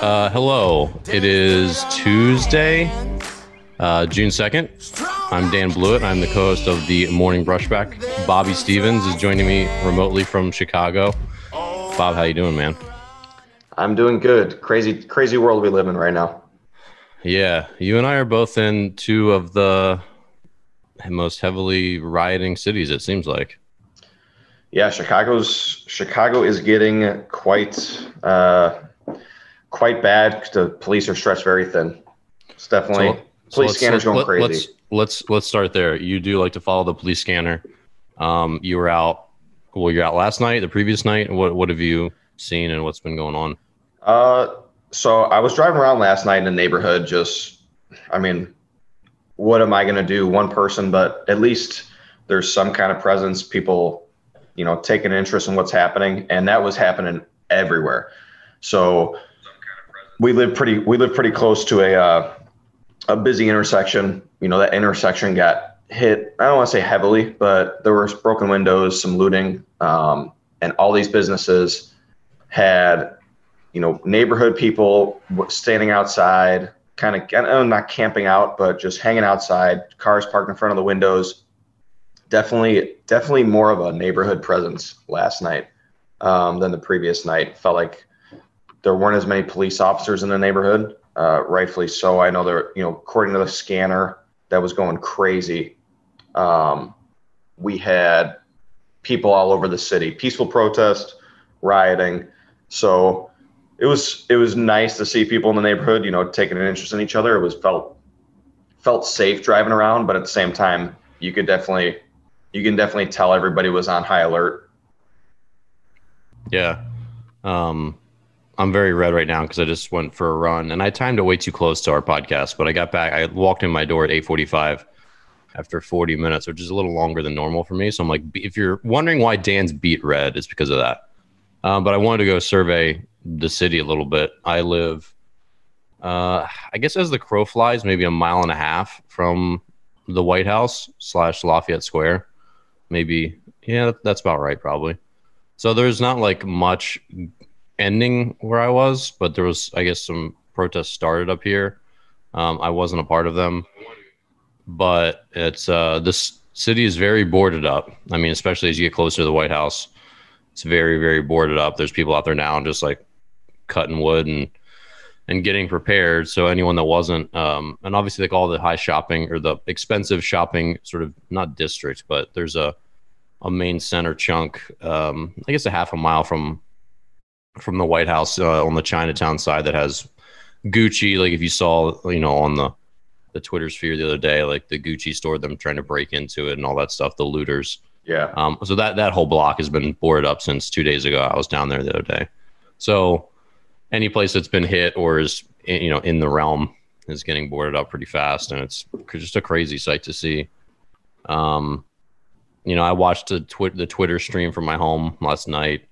Uh, hello. It is Tuesday, uh, June 2nd. I'm Dan Blewett. I'm the co-host of the Morning Brushback. Bobby Stevens is joining me remotely from Chicago. Bob, how you doing, man? I'm doing good. Crazy, crazy world we live in right now. Yeah, you and I are both in two of the most heavily rioting cities. It seems like. Yeah, Chicago's Chicago is getting quite uh, quite bad. The police are stretched very thin. It's definitely so, police so scanners going let, crazy. Let's let's let's start there. You do like to follow the police scanner. Um, you were out. Well, you're out last night, the previous night. What what have you seen and what's been going on? Uh, so I was driving around last night in the neighborhood. Just, I mean, what am I going to do? One person, but at least there's some kind of presence. People, you know, taking interest in what's happening, and that was happening everywhere. So we live pretty we live pretty close to a uh, a busy intersection. You know, that intersection got hit. I don't want to say heavily, but there were broken windows, some looting, um, and all these businesses had you know neighborhood people standing outside, kind of not camping out, but just hanging outside. Cars parked in front of the windows. Definitely, definitely more of a neighborhood presence last night um, than the previous night. Felt like there weren't as many police officers in the neighborhood. Uh, rightfully so. I know there, you know, according to the scanner that was going crazy. Um, we had people all over the city, peaceful protest, rioting. So it was it was nice to see people in the neighborhood, you know, taking an interest in each other. It was felt felt safe driving around, but at the same time, you could definitely you can definitely tell everybody was on high alert. Yeah. Um, I'm very red right now because I just went for a run and I timed it way too close to our podcast. But I got back. I walked in my door at 8:45 after 40 minutes, which is a little longer than normal for me. So I'm like, if you're wondering why Dan's beet red, it's because of that. Um, but I wanted to go survey the city a little bit. I live, uh, I guess, as the crow flies, maybe a mile and a half from the White House slash Lafayette Square. Maybe, yeah, that's about right, probably. So there's not like much ending where I was, but there was, I guess, some protests started up here. Um, I wasn't a part of them, but it's uh, this city is very boarded up. I mean, especially as you get closer to the White House, it's very, very boarded up. There's people out there now and just like cutting wood and and getting prepared. So anyone that wasn't, um, and obviously like all the high shopping or the expensive shopping sort of not district, but there's a a main center chunk, um, I guess a half a mile from from the White House uh, on the Chinatown side that has Gucci. Like if you saw, you know, on the the Twitter sphere the other day, like the Gucci store, them trying to break into it and all that stuff, the looters. Yeah. Um. So that that whole block has been boarded up since two days ago. I was down there the other day. So any place that's been hit or is you know in the realm is getting boarded up pretty fast, and it's just a crazy sight to see. Um, you know, I watched the twi- the Twitter stream from my home last night,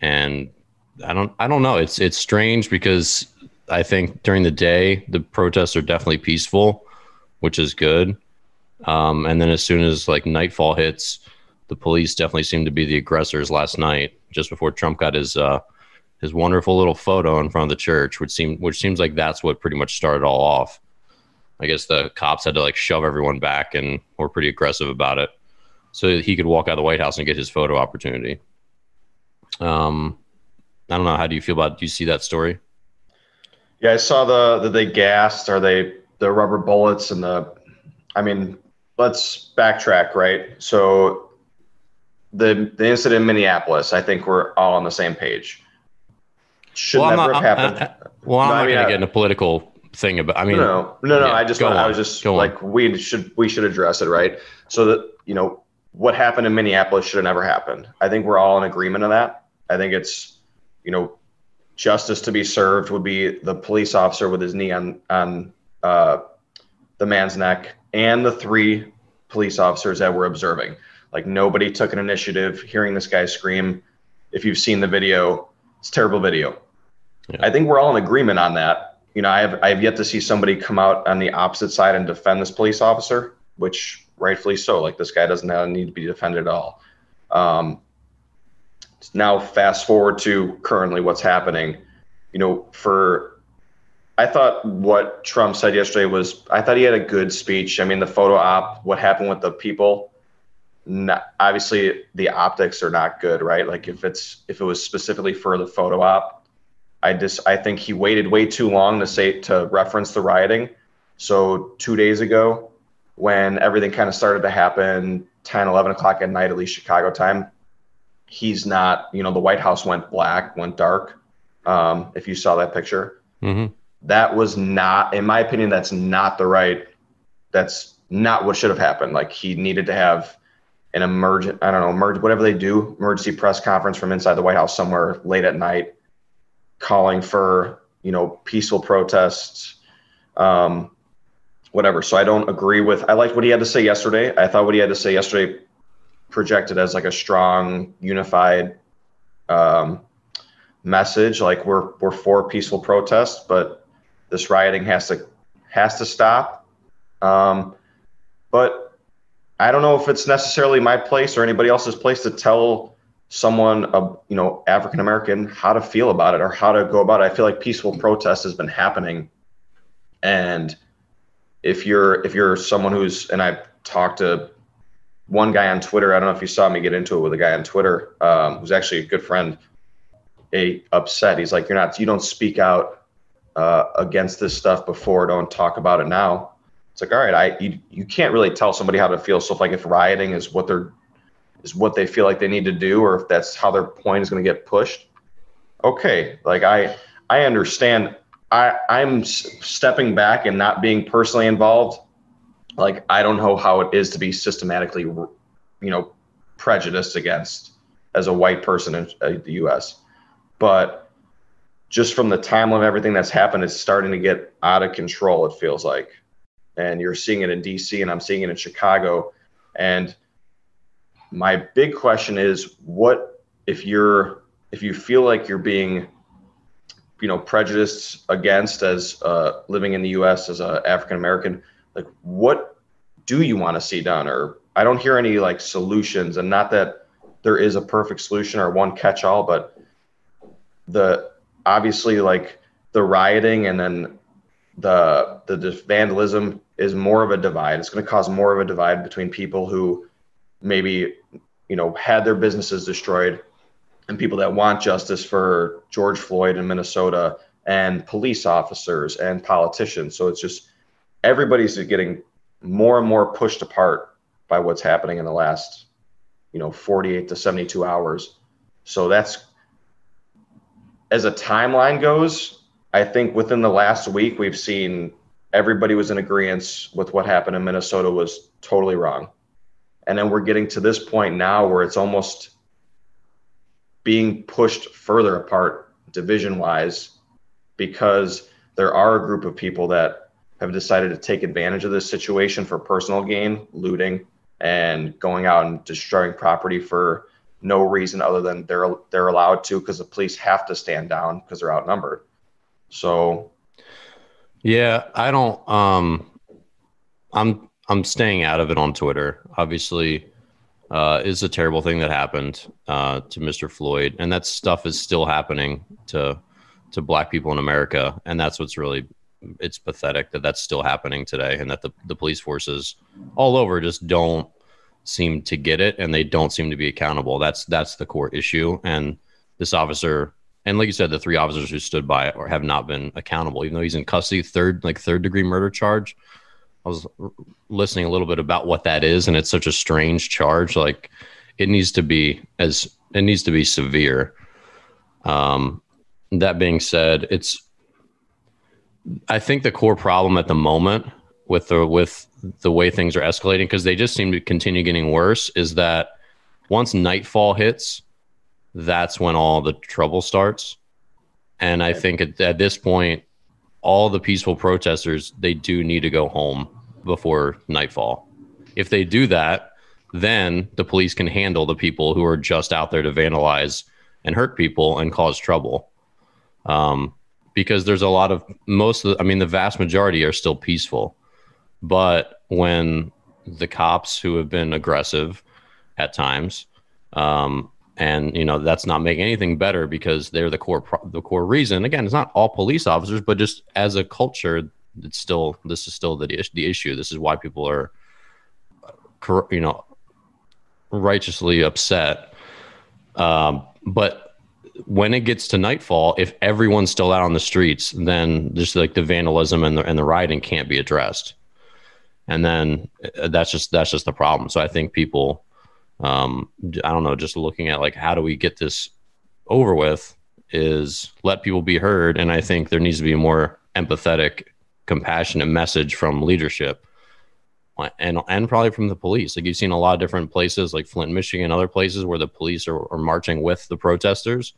and I don't I don't know. It's it's strange because I think during the day the protests are definitely peaceful, which is good. Um, and then as soon as like nightfall hits, the police definitely seem to be the aggressors. Last night, just before Trump got his uh, his wonderful little photo in front of the church, which seemed which seems like that's what pretty much started all off. I guess the cops had to like shove everyone back and were pretty aggressive about it, so he could walk out of the White House and get his photo opportunity. Um, I don't know. How do you feel about? Do you see that story? Yeah, I saw the that they gassed or they the rubber bullets and the. I mean, let's backtrack, right? So, the the incident in Minneapolis, I think we're all on the same page. Should well, never not, have happened. I, I, well, I'm no, not I mean, going to get in a political thing about. I mean, no, no, no. Yeah, I just, I was just like, we should we should address it, right? So that you know what happened in Minneapolis should have never happened. I think we're all in agreement on that. I think it's you know, justice to be served would be the police officer with his knee on on uh, the man's neck and the three police officers that were observing. Like nobody took an initiative. Hearing this guy scream, if you've seen the video, it's terrible video. I think we're all in agreement on that. You know, I have I have yet to see somebody come out on the opposite side and defend this police officer, which rightfully so. Like this guy doesn't need to be defended at all. Um, now, fast forward to currently what's happening. You know, for I thought what Trump said yesterday was I thought he had a good speech. I mean, the photo op, what happened with the people. Not, obviously, the optics are not good, right? Like if it's if it was specifically for the photo op, I just I think he waited way too long to say to reference the rioting. So two days ago, when everything kind of started to happen, 10, 11 o'clock at night, at least Chicago time, he's not, you know, the White House went black, went dark. Um, if you saw that picture, mm-hmm. that was not, in my opinion, that's not the right, that's not what should have happened. Like he needed to have an emergent, I don't know, emerge, whatever they do, emergency press conference from inside the White House somewhere late at night, calling for, you know, peaceful protests, um, whatever. So I don't agree with, I liked what he had to say yesterday. I thought what he had to say yesterday projected as like a strong, unified um, message. Like we're we're for peaceful protests, but this rioting has to has to stop. Um, but I don't know if it's necessarily my place or anybody else's place to tell someone, you know, African American, how to feel about it or how to go about it. I feel like peaceful protest has been happening, and if you're if you're someone who's and I've talked to one guy on Twitter. I don't know if you saw me get into it with a guy on Twitter um, who's actually a good friend. A upset. He's like, "You're not. You don't speak out uh, against this stuff before. Don't talk about it now." It's like, all right, I you, you can't really tell somebody how to feel. So if like if rioting is what they're is what they feel like they need to do, or if that's how their point is going to get pushed, okay. Like I I understand. I I'm stepping back and not being personally involved like I don't know how it is to be systematically, you know, prejudiced against as a white person in uh, the U.S. But just from the timeline of everything that's happened, it's starting to get out of control. It feels like, and you're seeing it in D.C. and I'm seeing it in Chicago. And my big question is, what if you're if you feel like you're being you know prejudiced against as uh, living in the U.S. as an African American, like what do you want to see done? Or I don't hear any like solutions, and not that there is a perfect solution or one catch all, but the obviously like the rioting and then the the vandalism is more of a divide. It's going to cause more of a divide between people who maybe you know had their businesses destroyed and people that want justice for George Floyd in Minnesota and police officers and politicians. So it's just everybody's getting more and more pushed apart by what's happening in the last, you know, 48 to 72 hours. So that's as a timeline goes, I think within the last week we've seen everybody was in agreement with what happened in Minnesota was totally wrong. And then we're getting to this point now where it's almost being pushed further apart division wise because there are a group of people that have decided to take advantage of this situation for personal gain, looting, and going out and destroying property for no reason other than they're they're allowed to because the police have to stand down because they're outnumbered. So yeah, I don't um I'm I'm staying out of it on Twitter. Obviously, uh, is a terrible thing that happened uh, to Mr. Floyd, and that stuff is still happening to to Black people in America, and that's what's really it's pathetic that that's still happening today and that the, the police forces all over just don't seem to get it and they don't seem to be accountable that's that's the core issue and this officer and like you said the three officers who stood by it or have not been accountable even though he's in custody third like third degree murder charge i was listening a little bit about what that is and it's such a strange charge. Like it needs to be as it needs to be severe. Um that being said it's I think the core problem at the moment with the with the way things are escalating because they just seem to continue getting worse is that once nightfall hits, that's when all the trouble starts. And I think at, at this point, all the peaceful protesters they do need to go home before nightfall. If they do that, then the police can handle the people who are just out there to vandalize and hurt people and cause trouble. Um, because there's a lot of most of the, I mean the vast majority are still peaceful. But when the cops who have been aggressive at times Um, and you know that's not making anything better because they're the core pro- the core reason. Again, it's not all police officers, but just as a culture, it's still this is still the the issue. This is why people are, you know, righteously upset. Um, but when it gets to nightfall, if everyone's still out on the streets, then just like the vandalism and the and the rioting can't be addressed, and then uh, that's just that's just the problem. So I think people, um, I don't know, just looking at like how do we get this over with is let people be heard, and I think there needs to be a more empathetic, compassionate message from leadership and and probably from the police. Like you've seen a lot of different places, like Flint, Michigan, other places where the police are, are marching with the protesters,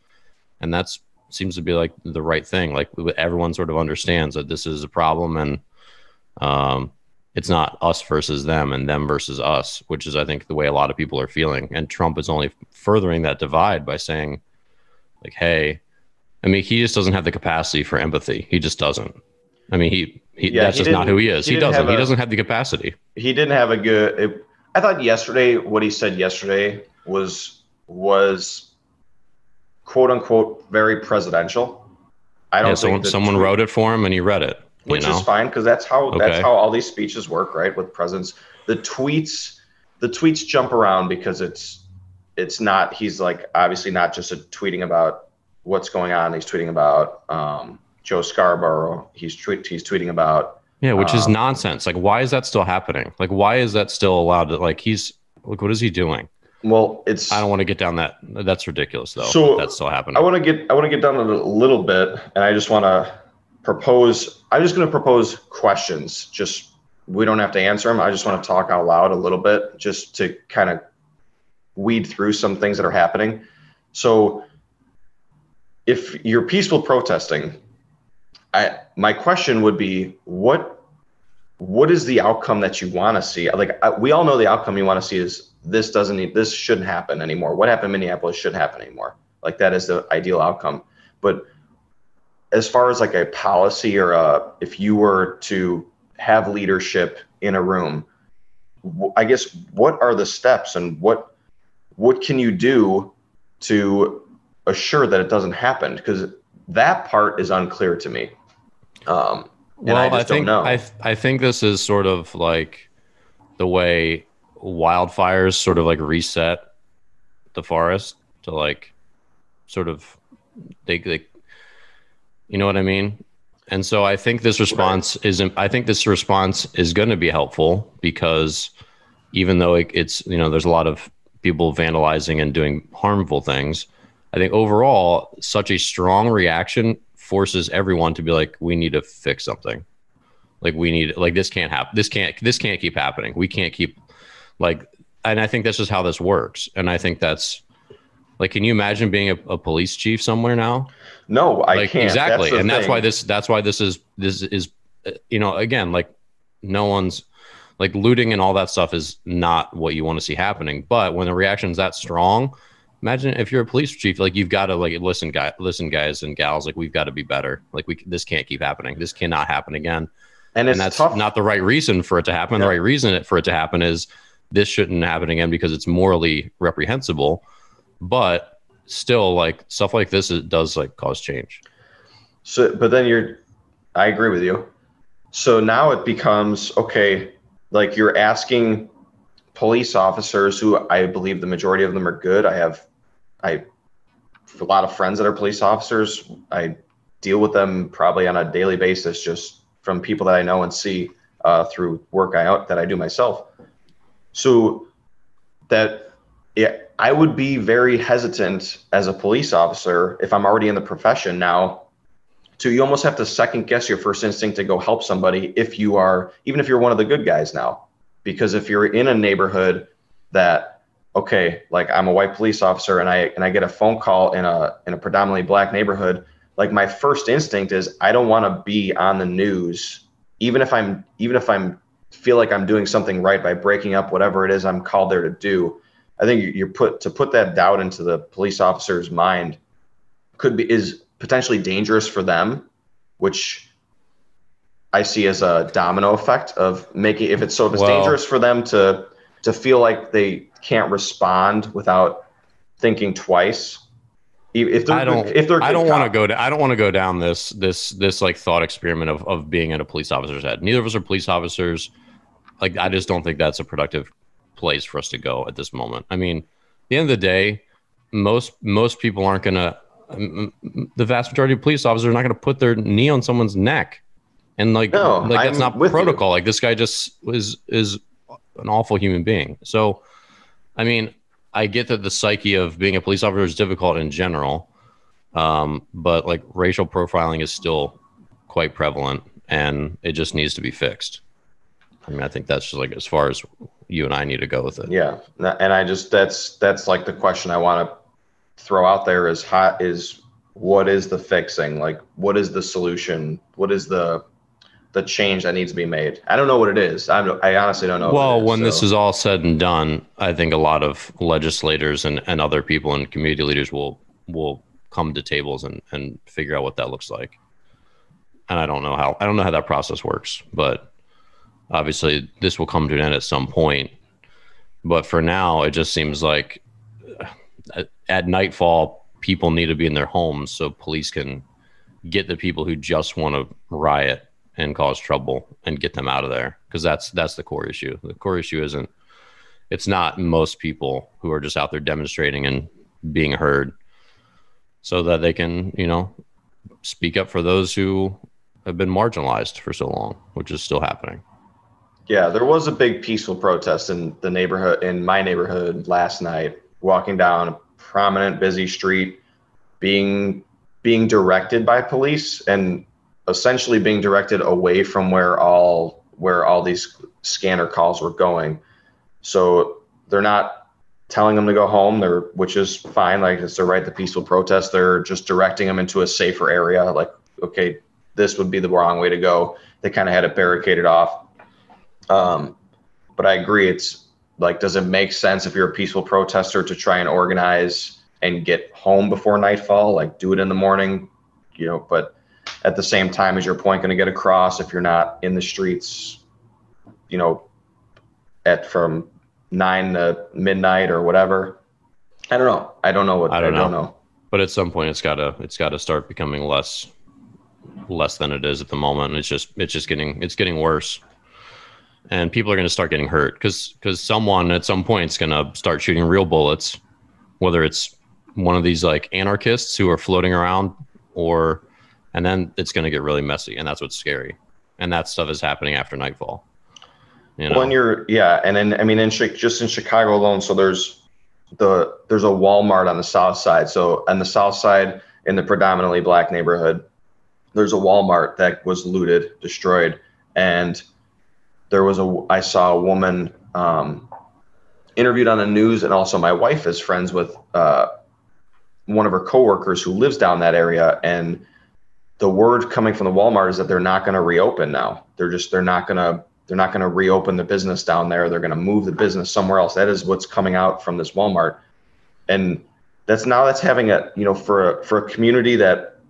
and that's seems to be like the right thing. Like everyone sort of understands that this is a problem, and um, it's not us versus them and them versus us, which is I think the way a lot of people are feeling. And Trump is only furthering that divide by saying, like, hey, I mean, he just doesn't have the capacity for empathy. He just doesn't. I mean, he, he yeah, that's he just not who he is. He, he doesn't. A, he doesn't have the capacity. He didn't have a good. It, I thought yesterday what he said yesterday was was quote unquote very presidential. I don't. Yeah, someone someone wrote it for him and he read it. Which know? is fine because that's how okay. that's how all these speeches work, right? With presidents, the tweets the tweets jump around because it's it's not. He's like obviously not just a tweeting about what's going on. He's tweeting about. Um, Joe Scarborough. He's tweet, he's tweeting about yeah, which um, is nonsense. Like, why is that still happening? Like, why is that still allowed to? Like, he's like, what is he doing? Well, it's. I don't want to get down that. That's ridiculous, though. So that's still happening. I want to get. I want to get down a little bit, and I just want to propose. I'm just going to propose questions. Just we don't have to answer them. I just want to talk out loud a little bit, just to kind of weed through some things that are happening. So, if you're peaceful protesting, I my question would be what what is the outcome that you want to see? Like I, we all know the outcome you want to see is this doesn't need this shouldn't happen anymore. What happened in Minneapolis shouldn't happen anymore. Like that is the ideal outcome. But as far as like a policy or a, if you were to have leadership in a room, I guess what are the steps and what what can you do to assure that it doesn't happen? Because that part is unclear to me. Um, well, I, I think I I think this is sort of like the way wildfires sort of like reset the forest to like sort of they they you know what I mean? And so I think this response right. is I think this response is going to be helpful because even though it, it's you know there's a lot of people vandalizing and doing harmful things, I think overall such a strong reaction forces everyone to be like, we need to fix something. Like we need like this can't happen. This can't this can't keep happening. We can't keep like and I think this is how this works. And I think that's like can you imagine being a, a police chief somewhere now? No, I like, can't. Exactly. That's and that's why this that's why this is this is you know, again, like no one's like looting and all that stuff is not what you want to see happening. But when the reaction is that strong, imagine if you're a police chief like you've got to like listen guy listen guys and gals like we've got to be better like we this can't keep happening this cannot happen again and, and that's tough. not the right reason for it to happen yeah. the right reason for it to happen is this shouldn't happen again because it's morally reprehensible but still like stuff like this it does like cause change so but then you're i agree with you so now it becomes okay like you're asking police officers who i believe the majority of them are good i have I a lot of friends that are police officers. I deal with them probably on a daily basis, just from people that I know and see uh, through work I out that I do myself. So that yeah, I would be very hesitant as a police officer if I'm already in the profession now. To you almost have to second guess your first instinct to go help somebody if you are even if you're one of the good guys now, because if you're in a neighborhood that okay, like I'm a white police officer and I and I get a phone call in a in a predominantly black neighborhood, like my first instinct is I don't want to be on the news, even if I'm even if I'm feel like I'm doing something right by breaking up whatever it is I'm called there to do. I think you're put to put that doubt into the police officer's mind could be is potentially dangerous for them, which I see as a domino effect of making if it's so if it's well, dangerous for them to to feel like they can't respond without thinking twice. If they're, I don't. if they're, I don't want to go. To, I don't want to go down this this this like thought experiment of of being in a police officer's head. Neither of us are police officers. Like I just don't think that's a productive place for us to go at this moment. I mean, at the end of the day, most most people aren't gonna. um, The vast majority of police officers are not going to put their knee on someone's neck, and like No, like that's I'm not with you. protocol. Like this guy just is is an awful human being. So, I mean, I get that the psyche of being a police officer is difficult in general, um, but like racial profiling is still quite prevalent, and it just needs to be fixed. I mean, I think that's just like as far as you and I need to go with it. Yeah, and I just that's that's like the question I want to throw out there is how is what is the fixing? Like, what is the solution? What is the the change that needs to be made? I don't know what it is. I don't, I honestly don't know. Well, is, when this is all said and done, I think a lot of legislators and, and other people and community leaders will will come to tables and, and figure out what that looks like. And I don't know how I don't know how that process works, but obviously this will come to an end at some point. But for now, it just seems like uh, at nightfall, people need to be in their homes so police can get the people who just want to riot and cause trouble and get them out of there because that's that's the core issue. The core issue isn't it's not most people who are just out there demonstrating and being heard so that they can, you know, speak up for those who have been marginalized for so long, which is still happening. Yeah, there was a big peaceful protest in the neighborhood in my neighborhood last night, walking down a prominent busy street, being being directed by police and essentially being directed away from where all where all these scanner calls were going. So they're not telling them to go home, they're which is fine, like it's their right to peaceful protest. They're just directing them into a safer area, like, okay, this would be the wrong way to go. They kind of had it barricaded off. Um, but I agree. It's like, does it make sense if you're a peaceful protester to try and organize and get home before nightfall? Like, do it in the morning, you know. But at the same time, is your point going to get across if you're not in the streets, you know, at from nine to midnight or whatever? I don't know. I don't know what I don't know. know. But at some point it's gotta it's gotta start becoming less less than it is at the moment. And it's just it's just getting it's getting worse. And people are gonna start getting hurt because because someone at some point is gonna start shooting real bullets, whether it's one of these like anarchists who are floating around or and then it's gonna get really messy and that's what's scary. And that stuff is happening after nightfall. You know? When you're, yeah, and then I mean, in just in Chicago alone, so there's the there's a Walmart on the south side. So on the south side, in the predominantly black neighborhood, there's a Walmart that was looted, destroyed, and there was a I saw a woman um, interviewed on the news, and also my wife is friends with uh, one of her coworkers who lives down that area, and the word coming from the Walmart is that they're not going to reopen now. They're just they're not going to they're not going to reopen the business down there. They're going to move the business somewhere else. That is what's coming out from this Walmart, and that's now that's having a you know for a, for a community that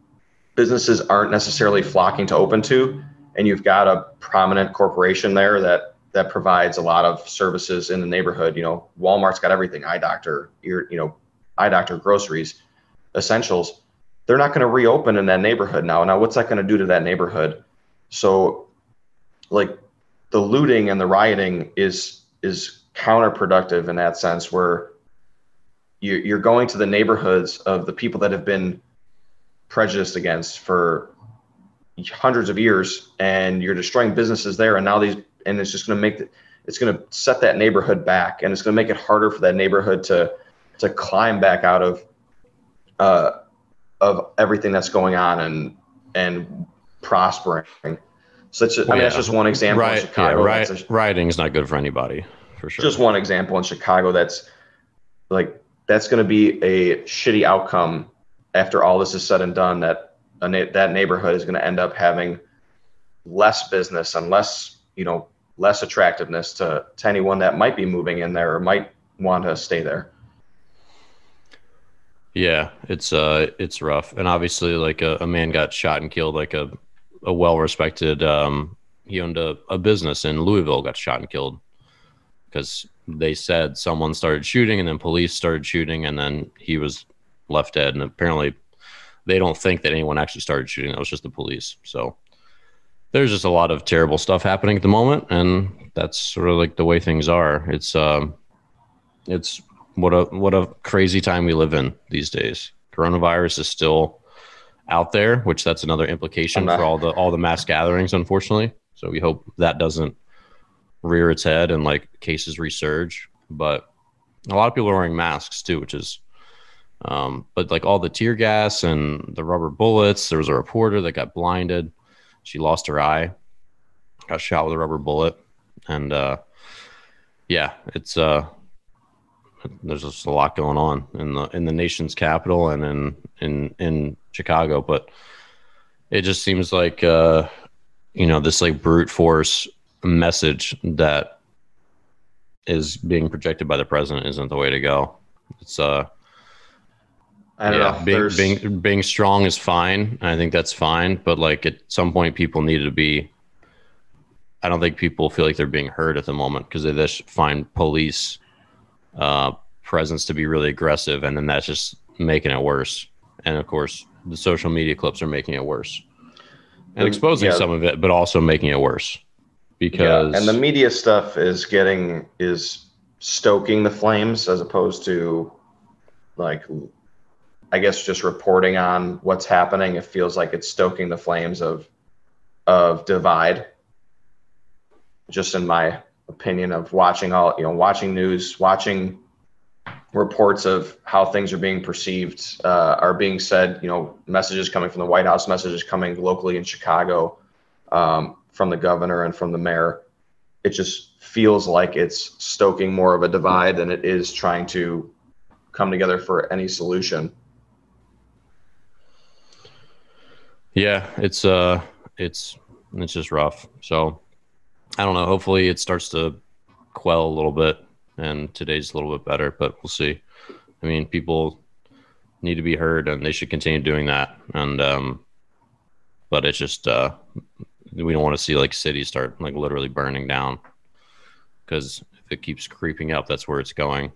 businesses aren't necessarily flocking to open to, and you've got a prominent corporation there that that provides a lot of services in the neighborhood. You know, Walmart's got everything: eye doctor, ear, you know, eye doctor, groceries, essentials. They're not going to reopen in that neighborhood now. Now, what's that going to do to that neighborhood? So, like the looting and the rioting is is counterproductive in that sense where you, you're going to the neighborhoods of the people that have been prejudiced against for hundreds of years and you're destroying businesses there and now these and it's just going to make the, it's going to set that neighborhood back and it's going to make it harder for that neighborhood to to climb back out of uh of everything that's going on and and prospering such a, I mean, Yeah. that's just one example. in Right, yeah, right. A- Rioting is not good for anybody, for sure. just one example in Chicago. That's like that's going to be a shitty outcome after all this is said and done. That na- that neighborhood is going to end up having less business and less, you know, less attractiveness to to anyone that might be moving in there or might want to stay there. Yeah, it's uh, it's rough, and obviously, like a, a man got shot and killed. Like a a well respected, um, he owned a, a business in Louisville, got shot and killed because they said someone started shooting and then police started shooting and then he was left dead and apparently they don't think that anyone actually started shooting. That was just the police. So there's just a lot of terrible stuff happening at the moment and that's sort of like the way things are. It's um it's what a what a crazy time we live in these days. Coronavirus is still out there which that's another implication for all the all the mass gatherings unfortunately. So we hope that doesn't rear its head and like cases resurge. But a lot of people are wearing masks too, which is, um, but like all the tear gas and the rubber bullets. There was a reporter that got blinded. She lost her eye, got shot with a rubber bullet, and uh, yeah, it's uh, there's just a lot going on in the in the nation's capital and in in in Chicago, but it just seems like uh, you know this like brute force message that is being projected by the president isn't the way to go. It's uh I don't yeah, know. Being, being being strong is fine. I think that's fine, but like at some point, people need to be. I don't think people feel like they're being heard at the moment because they just find police uh, presence to be really aggressive, and then that's just making it worse. And of course, the social media clips are making it worse and, and exposing yeah. some of it, but also making it worse because yeah, and the media stuff is getting is stoking the flames as opposed to like I guess just reporting on what's happening. It feels like it's stoking the flames of of divide. Just in my opinion of watching all you know, watching news, watching reports of how things are being perceived, uh, are being said. You know, messages coming from the White House, messages coming locally in Chicago. Um, from the governor and from the mayor. It just feels like it's stoking more of a divide than it is trying to come together for any solution. Yeah, it's uh it's it's just rough. So I don't know. Hopefully it starts to quell a little bit and today's a little bit better, but we'll see. I mean, people need to be heard and they should continue doing that. And um but it's just uh we don't want to see like cities start like literally burning down because if it keeps creeping up, that's where it's going.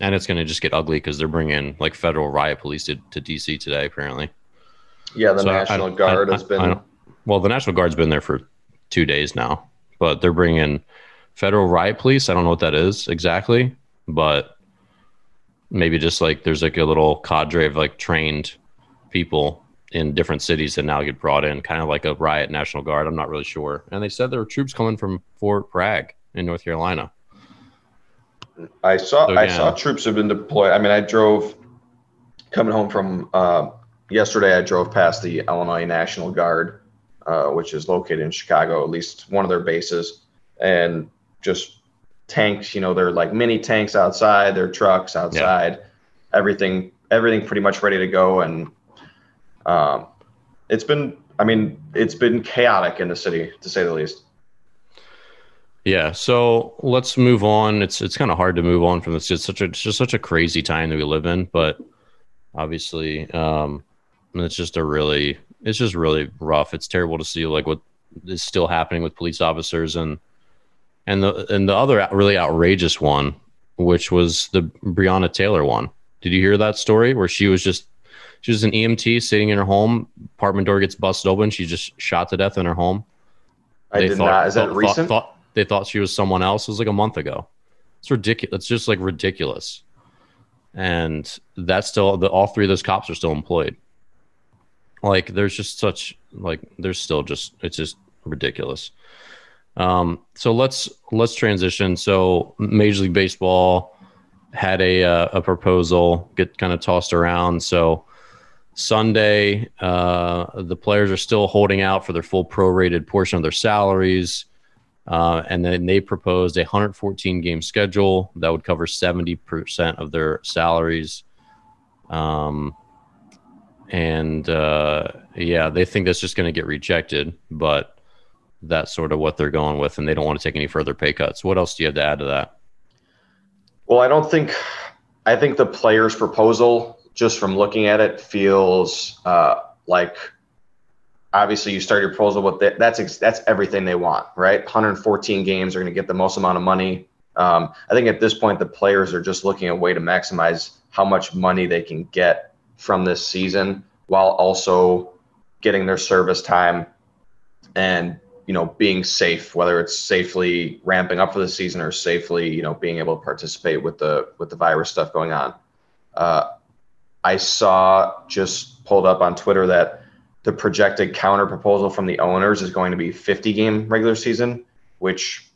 And it's going to just get ugly because they're bringing like federal riot police to, to DC today, apparently. Yeah, the so National I, Guard I, has been. well, the National Guard's been there for two days now, but they're bringing federal riot police. I don't know what that is exactly, but maybe just like there's like a little cadre of like trained people in different cities that now get brought in, kind of like a riot National Guard. I'm not really sure. And they said there were troops coming from Fort Bragg in North Carolina. I saw so, I saw troops have been deployed. I mean, I drove coming home from uh, yesterday. I drove past the Illinois National Guard, uh, which is located in Chicago, at least one of their bases, and just tanks. You know, they're like mini tanks outside. Their trucks outside. Yeah. Everything everything pretty much ready to go and um, it's been, I mean, it's been chaotic in the city to say the least. Yeah, so let's move on. It's it's kind of hard to move on from this. It's such a it's just such a crazy time that we live in, but obviously, um, it's just a really it's just really rough. It's terrible to see like what is still happening with police officers and and the and the other really outrageous one, which was the Breonna Taylor one. Did you hear that story where she was just she was an EMT sitting in her home. Apartment door gets busted open. She just shot to death in her home. I they did thought, not. Is that thought, recent? Thought, thought, they thought she was someone else. It was like a month ago. It's ridiculous. It's just like ridiculous. And that's still the all three of those cops are still employed. Like there's just such like there's still just it's just ridiculous. Um, so let's let's transition. So Major League Baseball had a uh, a proposal get kind of tossed around. So Sunday, uh, the players are still holding out for their full prorated portion of their salaries. Uh, and then they proposed a 114 game schedule that would cover 70% of their salaries. Um, and uh, yeah, they think that's just going to get rejected, but that's sort of what they're going with, and they don't want to take any further pay cuts. What else do you have to add to that? Well, I don't think, I think the players' proposal just from looking at it feels uh, like obviously you start your proposal with that. That's that's everything they want, right? 114 games are going to get the most amount of money. Um, I think at this point, the players are just looking at a way to maximize how much money they can get from this season while also getting their service time and you know being safe whether it's safely ramping up for the season or safely you know being able to participate with the with the virus stuff going on. Uh, i saw just pulled up on twitter that the projected counter proposal from the owners is going to be 50 game regular season which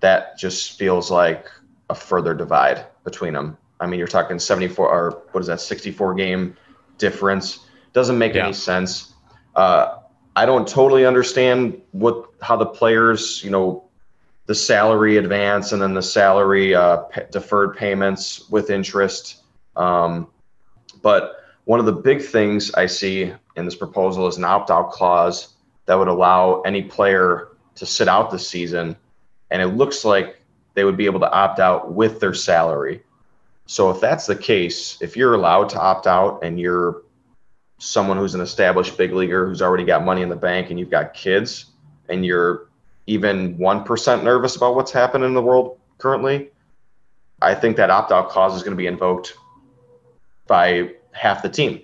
that just feels like a further divide between them i mean you're talking 74 or what is that 64 game difference doesn't make yeah. any sense uh, I don't totally understand what how the players, you know, the salary advance and then the salary uh, p- deferred payments with interest. Um, but one of the big things I see in this proposal is an opt-out clause that would allow any player to sit out the season, and it looks like they would be able to opt out with their salary. So if that's the case, if you're allowed to opt out and you're someone who's an established big leaguer who's already got money in the bank and you've got kids and you're even 1% nervous about what's happening in the world currently, I think that opt out clause is going to be invoked by half the team.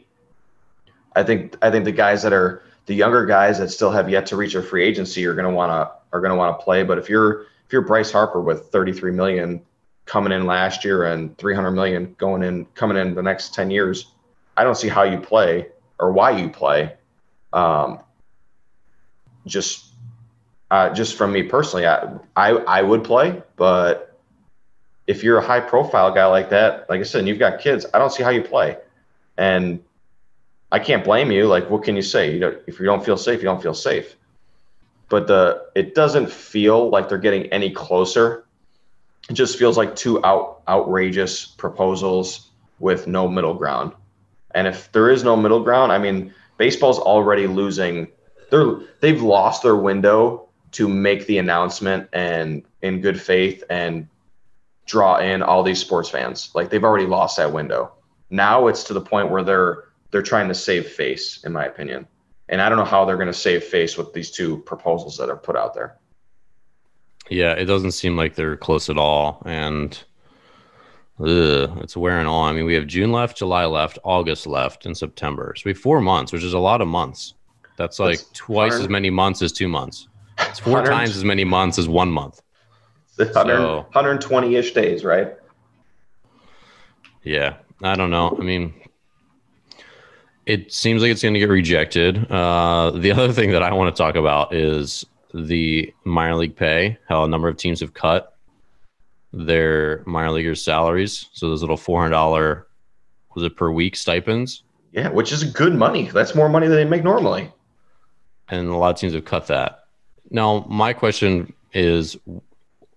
I think I think the guys that are the younger guys that still have yet to reach a free agency are going to want to are going to want to play. But if you're if you're Bryce Harper with 33 million coming in last year and 300 million going in coming in the next 10 years, I don't see how you play or why you play. Um, just uh, just from me personally, I, I I would play, but if you're a high profile guy like that, like I said, and you've got kids, I don't see how you play. And I can't blame you. Like, what can you say? You know, if you don't feel safe, you don't feel safe. But the it doesn't feel like they're getting any closer. It just feels like two out outrageous proposals with no middle ground. And if there is no middle ground, I mean, baseball's already losing. They're they've lost their window to make the announcement and in good faith and draw in all these sports fans. Like they've already lost that window. Now it's to the point where they're they're trying to save face, in my opinion. And I don't know how they're going to save face with these two proposals that are put out there. Yeah, it doesn't seem like they're close at all. And Ugh, it's wearing on. I mean, we have June left, July left, August left, and September. So we have four months, which is a lot of months. That's like That's twice as many months as two months. It's four times as many months as one month. 120 ish days, right? Yeah, I don't know. I mean, it seems like it's going to get rejected. Uh, the other thing that I want to talk about is the minor league pay, how a number of teams have cut their minor leaguers' salaries. So those little four hundred dollar was it per week stipends? Yeah, which is good money. That's more money than they make normally. And a lot of teams have cut that. Now, my question is,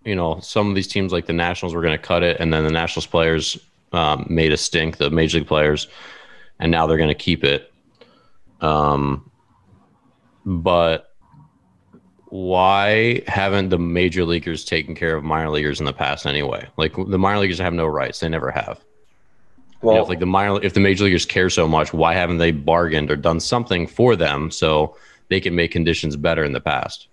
you know, some of these teams like the Nationals were going to cut it, and then the Nationals players um, made a stink, the major league players, and now they're going to keep it. Um, but why haven't the major leaguers taken care of minor leaguers in the past anyway? Like the minor leaguers have no rights; they never have. Well, you know, if like the minor, if the major leaguers care so much, why haven't they bargained or done something for them so they can make conditions better in the past?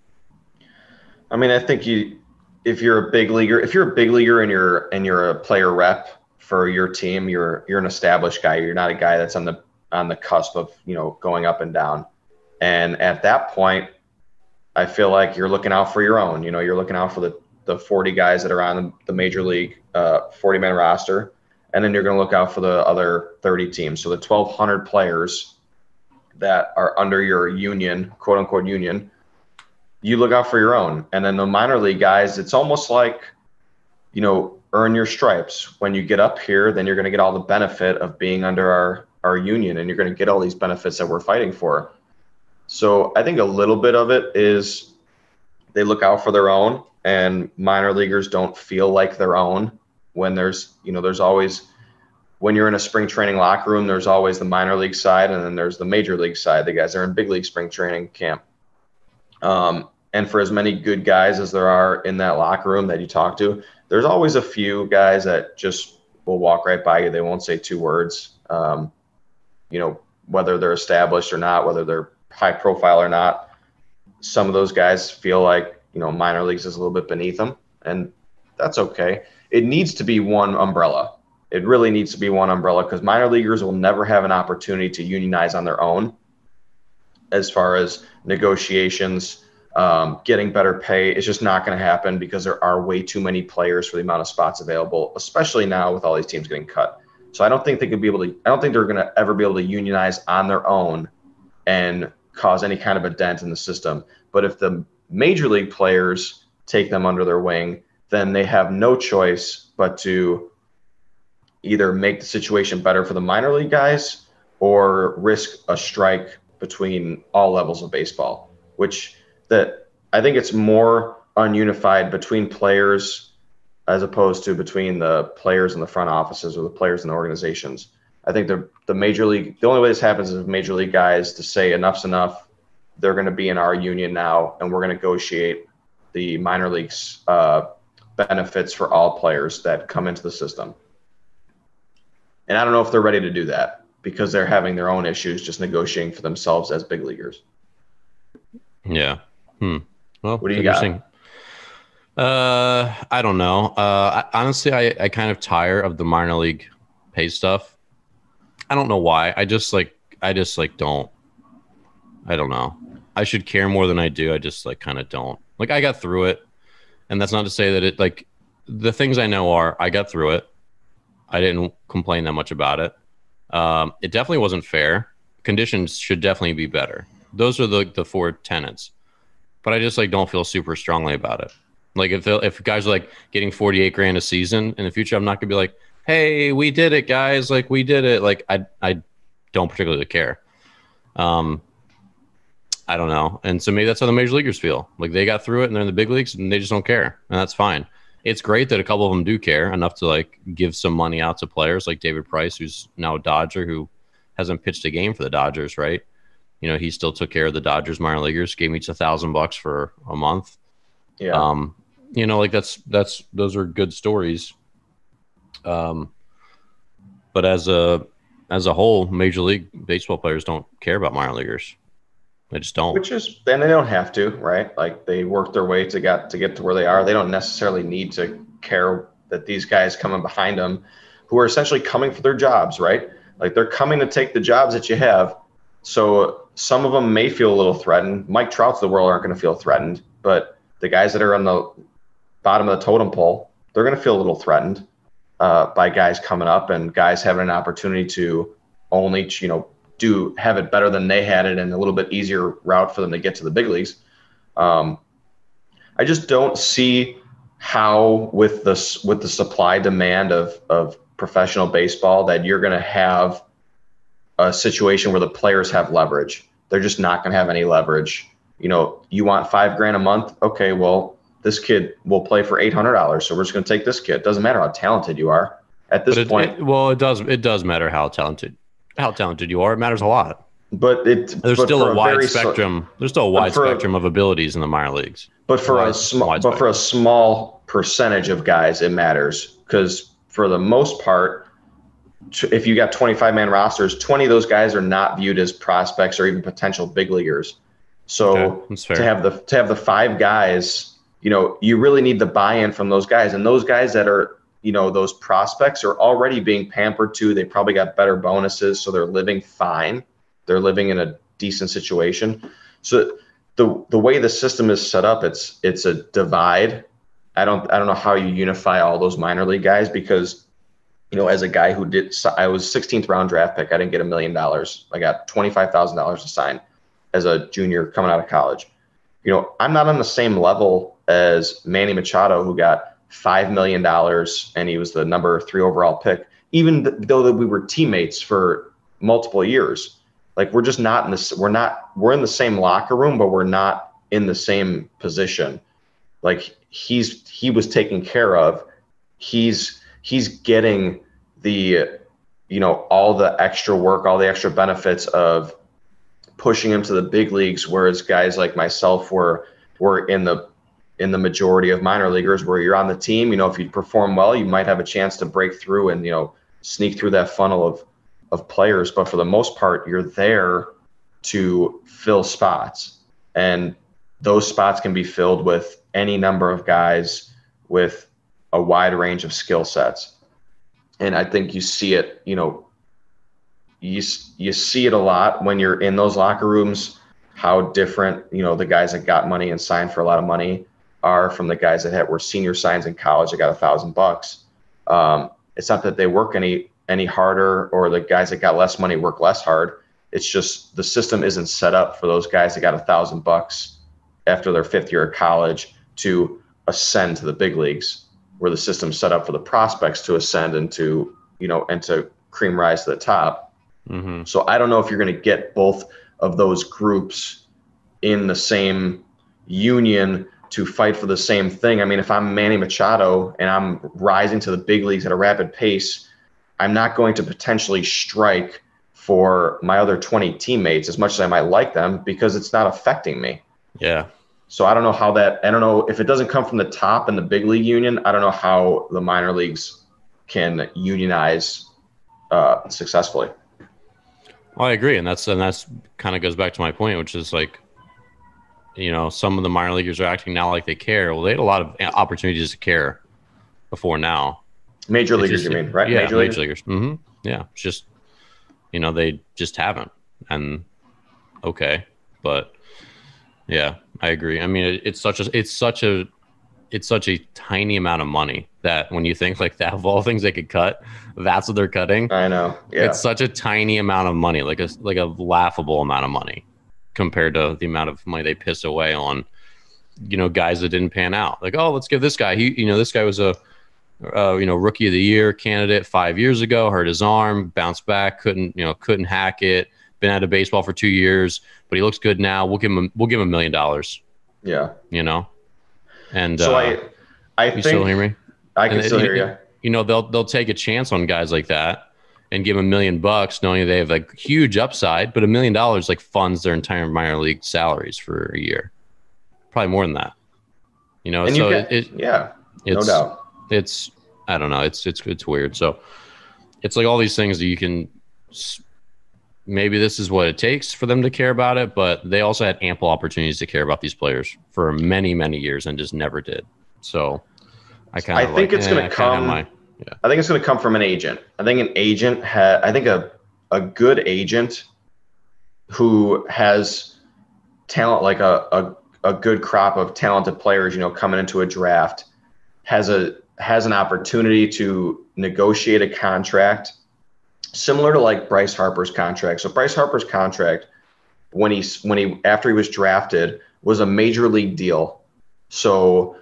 I mean, I think you, if you're a big leaguer, if you're a big leaguer and you're and you're a player rep for your team, you're you're an established guy. You're not a guy that's on the on the cusp of you know going up and down. And at that point, I feel like you're looking out for your own. You know, you're looking out for the the 40 guys that are on the major league uh, 40 man roster, and then you're going to look out for the other 30 teams. So the 1,200 players that are under your union, quote unquote union, you look out for your own. And then the minor league guys, it's almost like, you know, earn your stripes. When you get up here, then you're going to get all the benefit of being under our our union, and you're going to get all these benefits that we're fighting for. So I think a little bit of it is they look out for their own, and minor leaguers don't feel like their own when there's you know there's always when you're in a spring training locker room there's always the minor league side and then there's the major league side. The guys are in big league spring training camp. Um, and for as many good guys as there are in that locker room that you talk to there's always a few guys that just will walk right by you. They won't say two words um, you know whether they're established or not whether they're high profile or not, some of those guys feel like you know minor leagues is a little bit beneath them, and That's okay. It needs to be one umbrella. It really needs to be one umbrella because minor leaguers will never have an opportunity to unionize on their own as far as negotiations, um, getting better pay. It's just not going to happen because there are way too many players for the amount of spots available, especially now with all these teams getting cut. So I don't think they could be able to. I don't think they're going to ever be able to unionize on their own and cause any kind of a dent in the system. But if the major league players take them under their wing, then they have no choice but to either make the situation better for the minor league guys or risk a strike between all levels of baseball, which that I think it's more ununified between players as opposed to between the players in the front offices or the players in the organizations. I think the the major league the only way this happens is major league guys to say enough's enough. They're going to be in our union now, and we're going to negotiate the minor leagues uh, benefits for all players that come into the system. And I don't know if they're ready to do that because they're having their own issues just negotiating for themselves as big leaguers. Yeah. Hmm. Well, what do you got? Uh, I don't know. Uh, I, honestly, I, I kind of tire of the minor league pay stuff. I don't know why. I just like, I just like don't. I don't know. I should care more than I do. I just like kind of don't. Like I got through it, and that's not to say that it like the things I know are I got through it. I didn't complain that much about it. Um, it definitely wasn't fair. Conditions should definitely be better. Those are the the four tenets. But I just like don't feel super strongly about it. Like if if guys are like getting 48 grand a season in the future, I'm not gonna be like, hey, we did it, guys. Like we did it. Like I I don't particularly care. Um, I don't know. And so maybe that's how the major leaguers feel. Like they got through it and they're in the big leagues and they just don't care. And that's fine. It's great that a couple of them do care enough to like give some money out to players like David Price, who's now a Dodger, who hasn't pitched a game for the Dodgers, right? You know, he still took care of the Dodgers minor leaguers, gave me each a thousand bucks for a month. Yeah. Um, you know, like that's that's those are good stories. Um, but as a as a whole, major league baseball players don't care about minor leaguers. They just don't. Which is, then they don't have to, right? Like they work their way to get to get to where they are. They don't necessarily need to care that these guys coming behind them, who are essentially coming for their jobs, right? Like they're coming to take the jobs that you have. So some of them may feel a little threatened. Mike Trout's the world aren't going to feel threatened, but the guys that are on the bottom of the totem pole, they're going to feel a little threatened uh, by guys coming up and guys having an opportunity to only, you know, do have it better than they had it and a little bit easier route for them to get to the big leagues. Um, I just don't see how with this with the supply demand of of professional baseball that you're going to have a situation where the players have leverage. They're just not going to have any leverage. You know, you want five grand a month? Okay, well, this kid will play for eight hundred dollars, so we're just going to take this kid. Doesn't matter how talented you are at this it, point. It, well, it does. It does matter how talented how talented you are. It matters a lot. But it there's but still a wide spectrum. So, there's still a wide spectrum of abilities in the minor leagues. But for a small, but for a small percentage of guys, it matters because for the most part, if you got 25 man rosters, 20 of those guys are not viewed as prospects or even potential big leaguers. So okay, to have the to have the five guys, you know, you really need the buy-in from those guys, and those guys that are you know those prospects are already being pampered too they probably got better bonuses so they're living fine. They're living in a decent situation. So the the way the system is set up it's it's a divide. I don't i don't know how you unify all those minor league guys because you know as a guy who did i was 16th round draft pick i didn't get a million dollars. I got $25000 to sign as a junior coming out of college. You know i'm not on the same level as manny machado who got five million dollars, and he was the number three overall pick. Even though that we were teammates for multiple years, like we're just not in this. We're not. We're in the same locker room, but we're not in the same position. Like he's he was taken care of. He's he's getting the you know all the extra work, all the extra benefits of pushing him to the big leagues, whereas guys like myself were were in the in the majority of minor leaguers where you're on the team. You know, if you perform well, you might have a chance to break through and, you know, sneak through that funnel of, of players. But for the most part, you're there to fill spots. And those spots can be filled with any number of guys with a wide range of skill sets. And I think you see it, you know, you, you see it a lot when you're in those locker rooms, how different, you know, the guys that got money and signed for a lot of money are from the guys that had, were senior signs in college that got a thousand bucks. Um, it's not that they work any any harder or the guys that got less money work less hard. It's just the system isn't set up for those guys that got a thousand bucks after their fifth year of college to ascend to the big leagues, where the system's set up for the prospects to ascend and to you know and to cream rise to the top. Mm-hmm. So I don't know if you're going to get both of those groups in the same union to fight for the same thing. I mean, if I'm Manny Machado and I'm rising to the big leagues at a rapid pace, I'm not going to potentially strike for my other 20 teammates as much as I might like them because it's not affecting me. Yeah. So I don't know how that, I don't know if it doesn't come from the top in the big league union, I don't know how the minor leagues can unionize uh, successfully. Well, I agree. And that's, and that's kind of goes back to my point, which is like, you know, some of the minor leaguers are acting now like they care. Well, they had a lot of opportunities to care before now. Major leaguers, just, you mean, right? Yeah, major, major leaguers. Mm-hmm. Yeah, it's just you know they just haven't, and okay, but yeah, I agree. I mean, it, it's such a it's such a it's such a tiny amount of money that when you think like that of all things they could cut, that's what they're cutting. I know. Yeah. It's such a tiny amount of money, like a like a laughable amount of money compared to the amount of money they piss away on, you know, guys that didn't pan out. Like, oh, let's give this guy. He, you know, this guy was a, uh, you know, rookie of the year candidate five years ago. Hurt his arm, bounced back, couldn't, you know, couldn't hack it. Been out of baseball for two years, but he looks good now. We'll give him, we'll give him a million dollars. Yeah. You know, and so uh, I, I you think, still hear me. I can and, still hear you. You know, they'll they'll take a chance on guys like that and give them a million bucks, knowing they have like huge upside, but a million dollars like funds their entire minor league salaries for a year, probably more than that. You know, and so you get, it, yeah, no doubt. It's I don't know. It's it's it's weird. So it's like all these things that you can. Maybe this is what it takes for them to care about it, but they also had ample opportunities to care about these players for many many years and just never did. So I kind of I think like, it's eh, going to come. Yeah. I think it's going to come from an agent. I think an agent had. I think a a good agent who has talent, like a, a a good crop of talented players, you know, coming into a draft, has a has an opportunity to negotiate a contract similar to like Bryce Harper's contract. So Bryce Harper's contract when he when he after he was drafted was a major league deal. So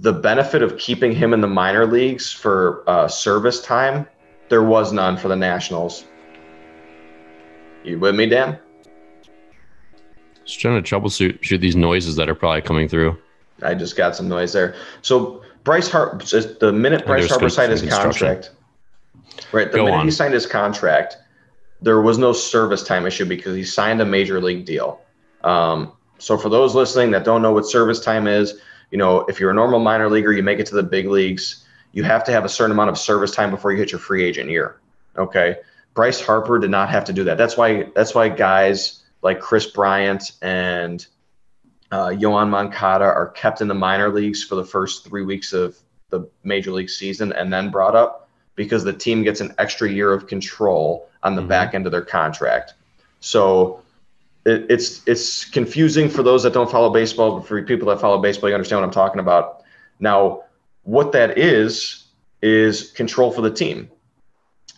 the benefit of keeping him in the minor leagues for uh, service time, there was none for the Nationals. You with me, Dan? Just trying to troubleshoot shoot these noises that are probably coming through. I just got some noise there. So Bryce Harper, the minute Bryce Harper signed his contract, right? The Go minute on. he signed his contract, there was no service time issue because he signed a major league deal. Um, so for those listening that don't know what service time is, you know, if you're a normal minor leaguer, you make it to the big leagues, you have to have a certain amount of service time before you hit your free agent year. Okay. Bryce Harper did not have to do that. That's why that's why guys like Kris Bryant and uh, Yoan Moncada are kept in the minor leagues for the first three weeks of the major league season and then brought up because the team gets an extra year of control on the mm-hmm. back end of their contract. So it, it's it's confusing for those that don't follow baseball, but for people that follow baseball, you understand what I'm talking about. Now, what that is is control for the team.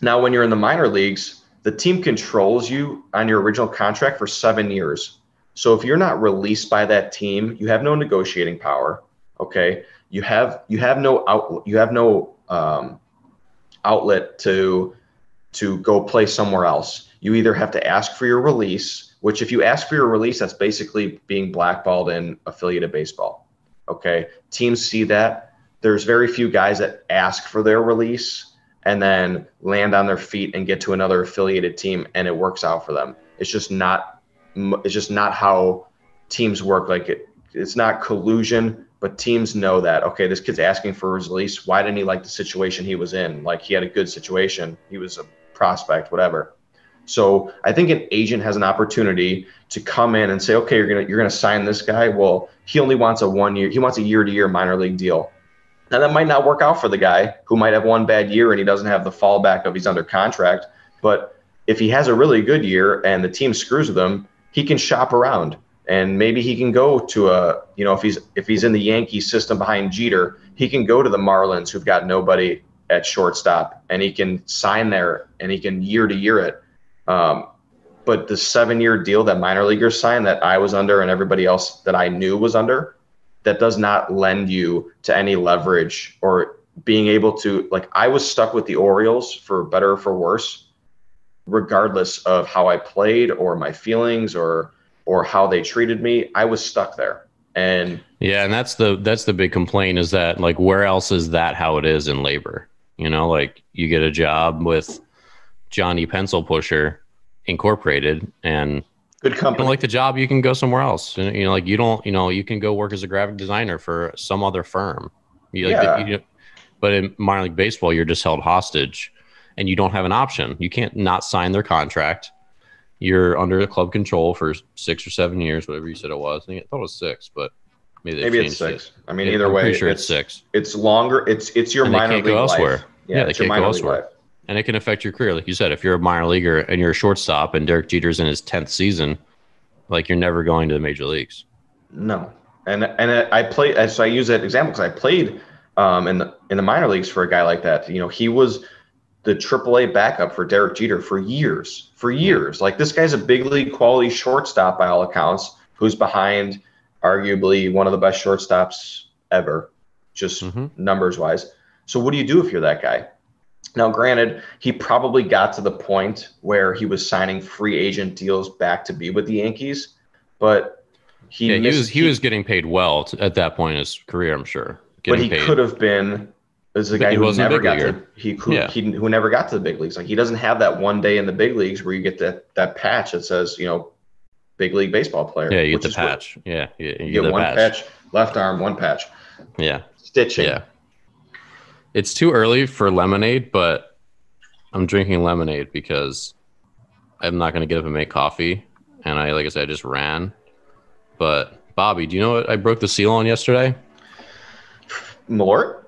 Now, when you're in the minor leagues, the team controls you on your original contract for seven years. So if you're not released by that team, you have no negotiating power. Okay, you have you have no out you have no um, outlet to to go play somewhere else. You either have to ask for your release which if you ask for your release, that's basically being blackballed in affiliated baseball. Okay. Teams see that. There's very few guys that ask for their release and then land on their feet and get to another affiliated team and it works out for them. It's just not it's just not how teams work. Like it, it's not collusion, but teams know that okay, this kid's asking for his release. Why didn't he like the situation he was in? Like he had a good situation. He was a prospect, whatever. So I think an agent has an opportunity to come in and say, okay, you're gonna you're gonna sign this guy. Well, he only wants a one year. He wants a year to year minor league deal. Now that might not work out for the guy who might have one bad year and he doesn't have the fallback of he's under contract. But if he has a really good year and the team screws with him, he can shop around and maybe he can go to a you know if he's if he's in the Yankee system behind Jeter, he can go to the Marlins who've got nobody at shortstop and he can sign there and he can year to year it. Um, but the seven year deal that minor leaguers signed that I was under and everybody else that I knew was under, that does not lend you to any leverage or being able to like I was stuck with the Orioles for better or for worse, regardless of how I played or my feelings or or how they treated me. I was stuck there. And yeah, and that's the that's the big complaint is that like where else is that how it is in labor? You know, like you get a job with Johnny Pencil Pusher Incorporated and good company. Like the job, you can go somewhere else. And, you know, like you don't, you know, you can go work as a graphic designer for some other firm. You, like, Yeah. you, but in minor league baseball, you're just held hostage, and you don't have an option. You can't not sign their contract. You're under the club control for six or seven years, whatever you said it was. I, think, I thought it was six, but maybe Maybe it's six. I mean, Yeah, either I'm way, sure it's, it's six, it's longer. It's it's your And they minor league go elsewhere. life. Yeah, they it's your can't go elsewhere. life. And it can affect your career. Like you said, if you're a minor leaguer and you're a shortstop, and Derek Jeter's in his tenth season, like you're never going to the major leagues. No, and and I played. So I use that example because I played um, in the in the minor leagues for a guy like that. You know, he was the AAA backup for Derek Jeter for years, for years. Like this guy's a big league quality shortstop by all accounts, who's behind arguably one of the best shortstops ever, just Mhm. numbers wise. So what do you do if you're that guy? Now, granted, he probably got to the point where he was signing free agent deals back to be with the Yankees, but he yeah, he was he was getting paid well t- at that point in his career. I'm sure. but he paid. could have been as a But guy who never got to, he, who, Yeah. he who never got to the big leagues. Like he doesn't have that one day in the big leagues where you get that that patch that says you know big league baseball player. Yeah, you get the what- patch. Yeah, you, you You get get one patch. patch. left arm, one patch, Yeah, stitching. yeah. It's too early for lemonade, but I'm drinking lemonade because I'm not going to get up and make coffee. And I, like I said, I just ran. But Bobby, do you know what I broke the seal on yesterday? More?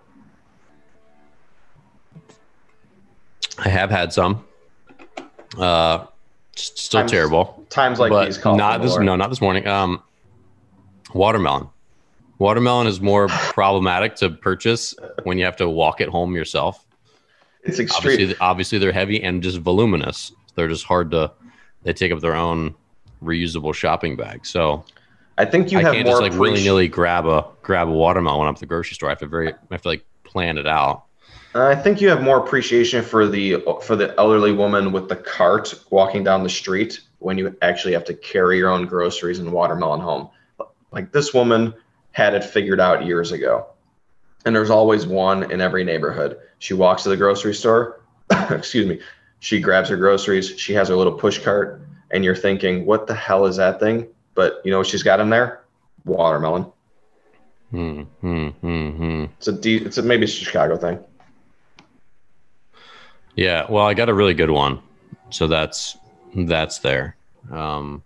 I have had some. Uh, still Times- terrible. Times like but these not this. No, not this morning. Um, watermelon. Watermelon is more problematic to purchase when you have to walk it home yourself. It's extreme. Obviously, obviously they're heavy and just voluminous. They're just hard to. They take up their own reusable shopping bag. So I think you I have can't more just like appreci- willy nilly grab a grab a watermelon when I'm at the grocery store. I have to very. I have to like plan it out. I think you have more appreciation for the for the elderly woman with the cart walking down the street when you actually have to carry your own groceries and watermelon home. Like this woman had it figured out years ago. And there's always one in every neighborhood. She walks to the grocery store, excuse me. She grabs her groceries, she has her little push cart, and you're thinking, "What the hell is that thing?" But you know what she's got in there? Watermelon. Hmm. Hmm. Hmm. Hmm. It's a de- it's a maybe it's a Chicago thing. Yeah, well, I got a really good one, so that's that's there. Um,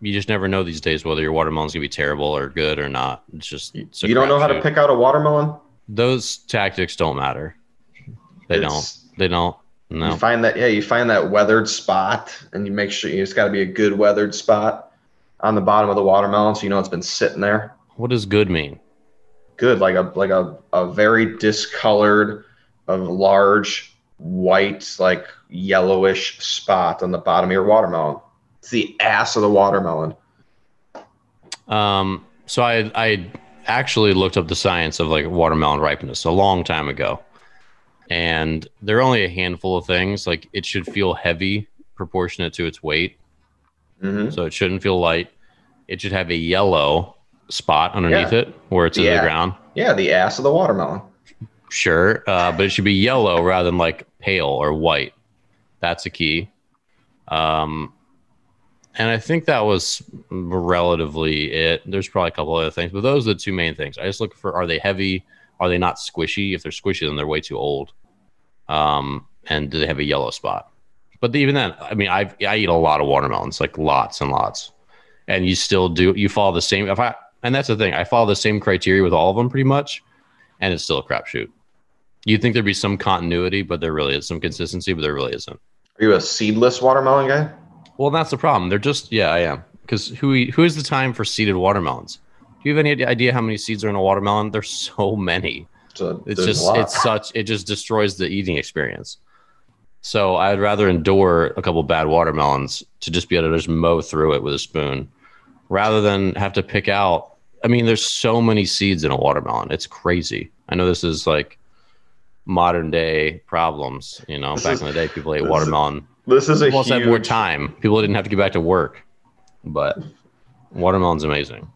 you just never know these days whether your watermelon's gonna be terrible or good or not. It's just it's You don't know how to pick out a watermelon? Those tactics don't matter. They It's- don't. They don't. No. You find that yeah, you find that weathered spot, and you make sure it's got to be a good weathered spot on the bottom of the watermelon, so you know it's been sitting there. What does good mean? Good, like a like a, a very discolored, a large white, like yellowish spot on the bottom of your watermelon. It's the ass of the watermelon. Um, so I I actually looked up the science of like watermelon ripeness a long time ago, and there are only a handful of things. Like it should feel heavy proportionate to its weight, hmm so it shouldn't feel light. It should have a yellow spot underneath Yeah. it where it's in Yeah. the ground. Yeah, the ass of the watermelon. Sure, uh, but it should be yellow rather than like pale or white. That's a key. Um, and I think that was relatively it. There's probably a couple other things, but those are the two main things. I just look for are they heavy? Are they not squishy? If they're squishy, then they're way too old. Um, and do they have a yellow spot? But even then, I mean, I I eat a lot of watermelons, like lots and lots, and you still do you follow the same. If I and that's the thing, I follow the same criteria with all of them pretty much. and it's still a crapshoot. You'd think there'd be some continuity, but there really is some consistency, but there really isn't. Are you a seedless watermelon guy? Well, that's the problem. They're just yeah, I am. Because who who is the time for seeded watermelons? Do you have any idea how many seeds are in a watermelon? There's so many. So It's just it's such it just destroys the eating experience. So I'd rather endure a couple bad watermelons to just be able to just mow through it with a spoon, rather than have to pick out. I mean, there's so many seeds in a watermelon. It's crazy. I know this is like modern day problems. You know, back in the day, people ate watermelon. This is a People had more time. People didn't have to get back to work, but watermelon's amazing.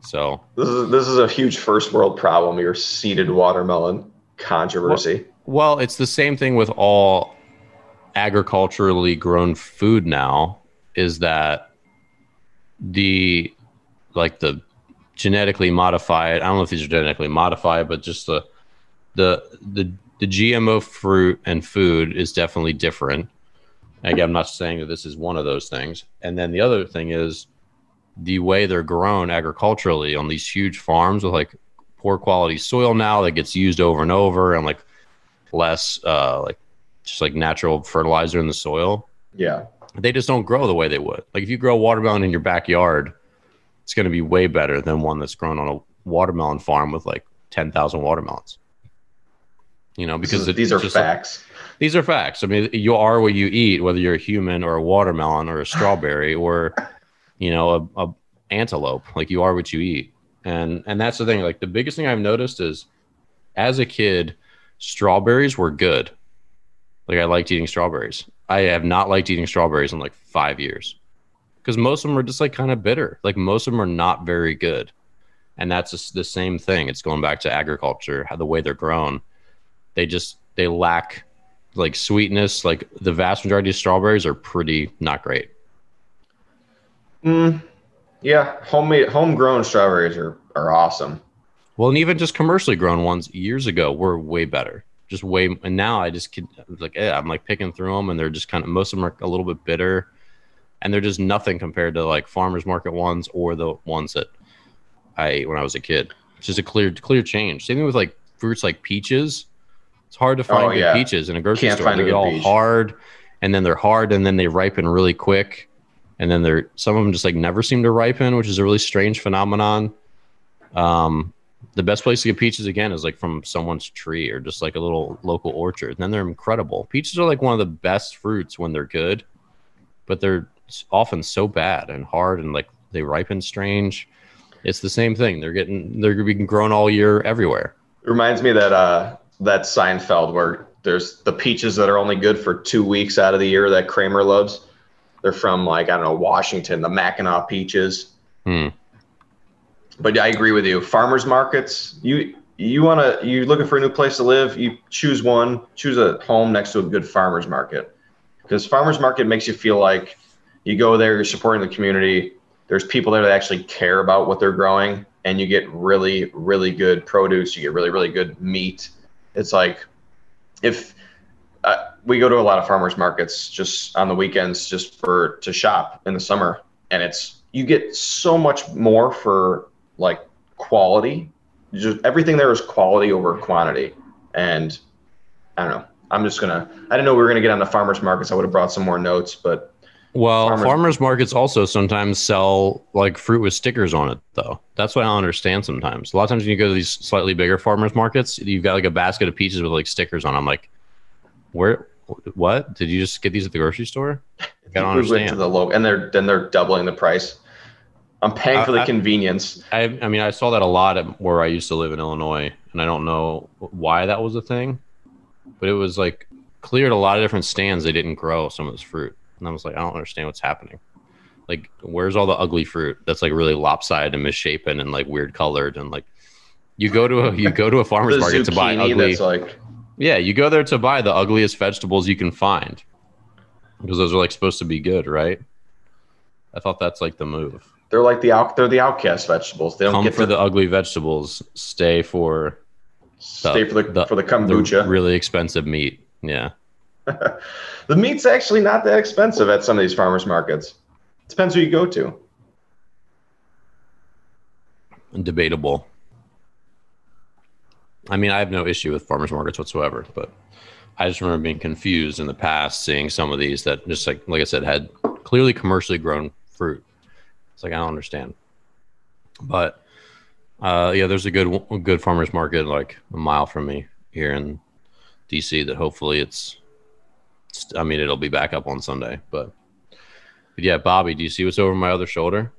So This is this is a huge first world problem. Your seeded watermelon controversy. Well, it's the same thing with all agriculturally grown food now is that the like the genetically modified, I don't know if these are genetically modified, but just the the the the GMO fruit and food is definitely different. Again, I'm not saying that this is one of those things. And then the other thing is the way they're grown agriculturally on these huge farms with like poor quality soil now that gets used over and over and like less uh like just like natural fertilizer in the soil Yeah. they just don't grow the way they would like if you grow watermelon in your backyard it's going to be way better than one that's grown on a watermelon farm with like 10,000 watermelons you know because these are just like- facts. These are facts. I mean, you are what you eat, whether you're a human or a watermelon or a strawberry or, you know, a, a antelope. Like you are what you eat, and and that's the thing. Like the biggest thing I've noticed is, as a kid, strawberries were good. Like I liked eating strawberries. I have not liked eating strawberries in like five years, because most of them are just like kind of bitter. Like most of them are not very good, and that's the same thing. It's going back to agriculture, how the way they're grown. They just they lack like sweetness. Like the vast majority of strawberries are pretty not great. Mm, yeah, homemade homegrown strawberries are, are awesome. Well, and even just commercially grown ones years ago were way better. Just way, and now I just can like, eh, I'm like picking through them, and they're just kind of most of them are a little bit bitter, and they're just nothing compared to like farmers market ones or the ones that I ate when I was a kid. It's just a clear, clear change. Same thing with like fruits like peaches. It's hard to find Oh, good yeah. peaches in a grocery Can't store. They get all peach. hard, and then they're hard, and then they ripen really quick, and then they're some of them just like never seem to ripen, which is a really strange phenomenon. Um, the best place to get peaches again is like from someone's tree or just like a little local orchard. And then they're incredible. Peaches are like one of the best fruits when they're good, but they're often so bad and hard and like they ripen strange. It's the same thing. They're getting they're being grown all year everywhere. It reminds me that uh that Seinfeld where there's the peaches that are only good for two weeks out of the year that Kramer loves. They're from like I don't know Washington, the Mackinaw peaches. Hmm. But I agree with you. Farmers markets, you you want to you're looking for a new place to live, you choose one, choose a home next to a good farmers market. Because farmers market makes you feel like you go there, you're supporting the community. There's people there that actually care about what they're growing, and you get really, really good produce. You get really, really good meat. It's like if uh, we go to a lot of farmers markets just on the weekends, just for to shop in the summer, and it's you get so much more for like quality. Just everything there is quality over quantity, and I don't know. I'm just gonna. I didn't know we were gonna get on the farmers markets. I would have brought some more notes, but Well, Farmers- farmers markets also sometimes sell like fruit with stickers on it, though. That's what I don't understand sometimes. A lot of times when you go to these slightly bigger farmers markets, you've got like a basket of peaches with like stickers on. 'em. I'm like, where? What? Did you just get these at the grocery store? I don't we went to understand. the low, and they're then they're doubling the price. I'm paying for the I- convenience. I, I mean, I saw that a lot at where I used to live in Illinois, and I don't know why that was a thing, but it was like cleared a lot of different stands they didn't grow some of this fruit, and I was like, I don't understand what's happening. Like, where's all the ugly fruit that's like really lopsided and misshapen and like weird colored and like you go to a you go to a farmer's market to buy ugly. like Yeah, you go there to buy the ugliest vegetables you can find because those are like supposed to be good, right? I thought that's like the move. they're like the out they're the outcast vegetables. They don't Come get for to the ugly vegetables, stay for stay for the, the- for the the kombucha. really expensive meat. Yeah. the meat's actually not that expensive at some of these farmers markets. Depends who you go to. Debatable. I mean, I have no issue with farmers markets whatsoever, but I just remember being confused in the past, seeing some of these that just like like I said had clearly commercially grown fruit. It's like I don't understand, but uh, yeah, there's a good good farmers market like a mile from me here in DC that hopefully it's. I mean, it'll be back up on Sunday, but, but yeah, Bobby, do you see what's over my other shoulder?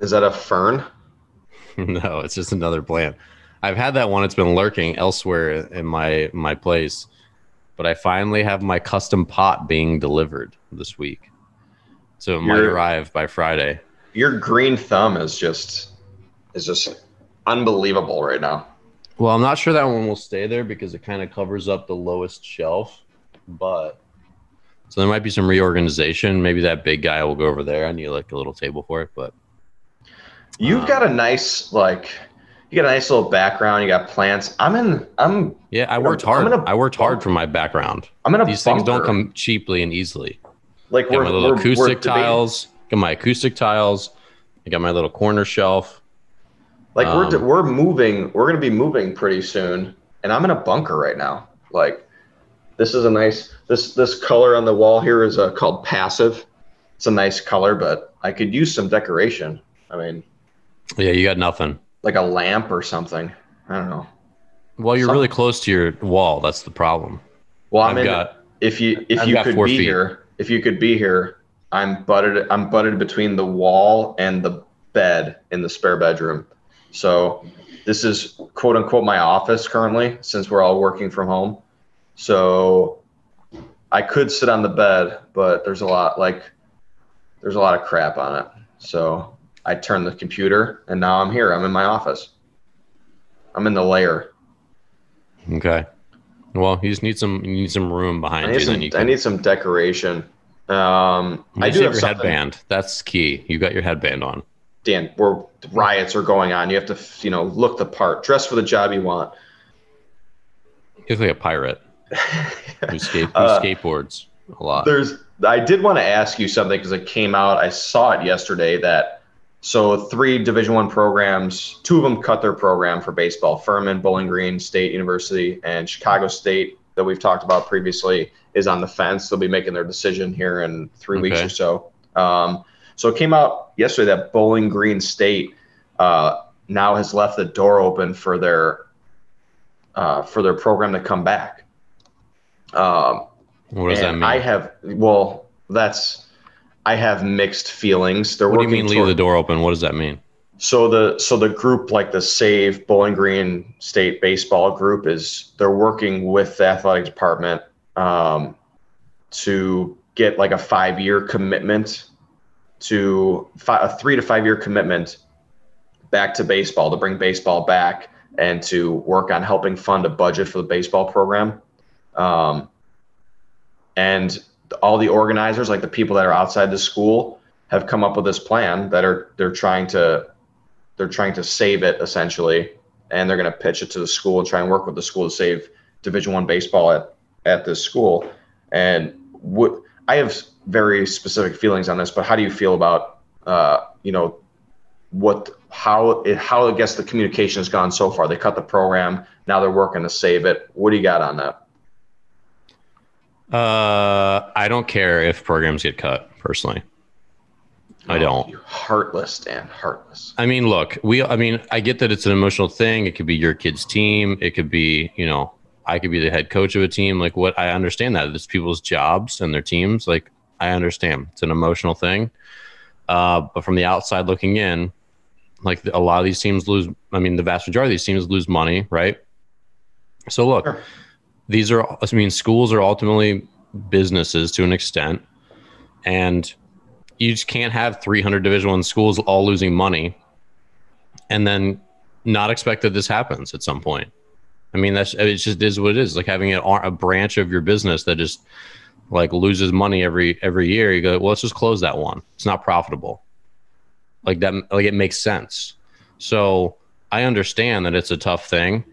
Is that a fern? no, it's just another plant. I've had that one. It's been lurking elsewhere in my my place, but I finally have my custom pot being delivered this week, so it might arrive by Friday. Your green thumb is just is just unbelievable right now. Well, I'm not sure that one will stay there because it kind of covers up the lowest shelf, but so there might be some reorganization. Maybe that big guy will go over there. I need like a little table for it, but You've Um, got a nice like you got a nice little background. You got plants. I'm in. I'm. yeah, I worked hard. I worked hard for my background. I'm in a. These things don't come cheaply and easily. like got we're my little we're- we're acoustic debating- tiles. Got my acoustic tiles. I got my little corner shelf. Like we're Um, we're moving. We're gonna be moving pretty soon, and I'm in a bunker right now. Like this is a nice this this color on the wall here is uh, called passive. It's a nice color, but I could use some decoration. I mean, Yeah, you got nothing. like a lamp or something. I don't know. Well, you're really close to your wall. That's the problem. Well, I've got if you if I've you could be feet. here, if you could be here, I'm butted. I'm butted between the wall and the bed in the spare bedroom. So this is quote unquote my office currently, since we're all working from home. So I could sit on the bed, but there's a lot like there's a lot of crap on it. So I turned the computer, and now I'm here. I'm in my office. I'm in the layer. okay. Well, you just need some. You need some room behind you. some. Then you I need some decoration. Um, you I do have have your something. headband. That's key. You got your headband on. Dan, where riots are going on, you have to, you know, look the part, dress for the job you want. You look like a pirate who, skate, Uh, skateboards a lot. There's, I did want to ask you something because it came out. I saw it yesterday that so three Division One programs, two of them cut their program for baseball. Furman, Bowling Green State University, and Chicago State that we've talked about previously is on the fence. They'll be making their decision here in three weeks or so. Um, so it came out yesterday that Bowling Green State uh, now has left the door open for their uh, for their program to come back. Um, what does that mean? I have well, that's I have mixed feelings. They're what do you mean leave the door open? What does that mean? so the so the group like the Save Bowling Green State baseball group is they're working with the athletic department um, to get like a five year commitment to fi- a three to five year commitment back to baseball to bring baseball back and to work on helping fund a budget for the baseball program. Um, and all the organizers, like the people that are outside the school, have come up with this plan that are they're trying to they're trying to save it essentially, and they're going to pitch it to the school and try and work with the school to save Division One baseball at at this school. And what I have very specific feelings on this, but how do you feel about uh, you know what how it how I guess the communication has gone so far? They cut the program, now they're working to save it. What do you got on that? Uh, I don't care if programs get cut. Personally, I don't. You're heartless, Dan. Heartless. I mean, look, we. I mean, I get that it's an emotional thing. It could be your kid's team. It could be, you know, I could be the head coach of a team. Like, what? I understand that it's people's jobs and their teams. Like, I understand it's an emotional thing. Uh, but from the outside looking in, like a lot of these teams lose. I mean, the vast majority of these teams lose money, right? So look, Sure. These are. I mean, schools are ultimately businesses to an extent, and you just can't have 300 division one schools all losing money and then not expect that this happens at some point. I mean that's it just is what it is. Like having a, a branch of your business that just like loses money every every year. You go well let's just close that one. It's not profitable. Like that like it makes sense. So i understand that it's a tough thing.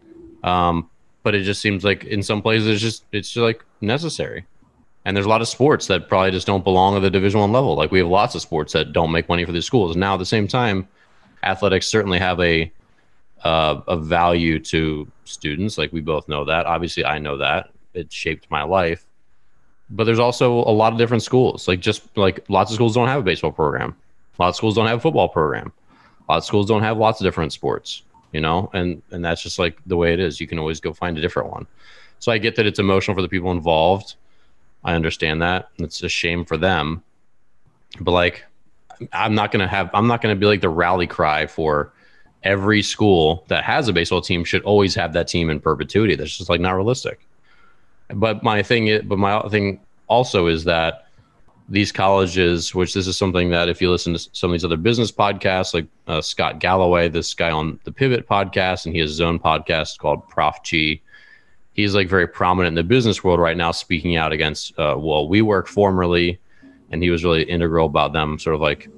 Um but it just seems like in some places it's just it's just like necessary and there's a lot of sports that probably just don't belong at the division one level like we have lots of sports that don't make money for these schools now at the same time athletics certainly have a uh, of value to students. Like we both know that. Obviously, I know that it shaped my life. But there's also a lot of different schools. Like just like lots of schools don't have a baseball program. Lots of schools don't have a football program. Lots of schools don't have lots of different sports. You know, and and that's just like the way it is. You can always go find a different one. So I get that it's emotional for the people involved. I understand that. It's a shame for them. But like I'm not gonna have I'm not gonna be like the rally cry for every school that has a baseball team should always have that team in perpetuity. That's just like not realistic. But my thing is, but my thing also is that these colleges, which this is something that if you listen to some of these other business podcasts, like uh, Scott Galloway, this guy on the Pivot podcast, and he has his own podcast called Prof G. He's like very prominent in the business world right now, speaking out against uh, well, WeWork formerly, and he was really integral about them, sort of like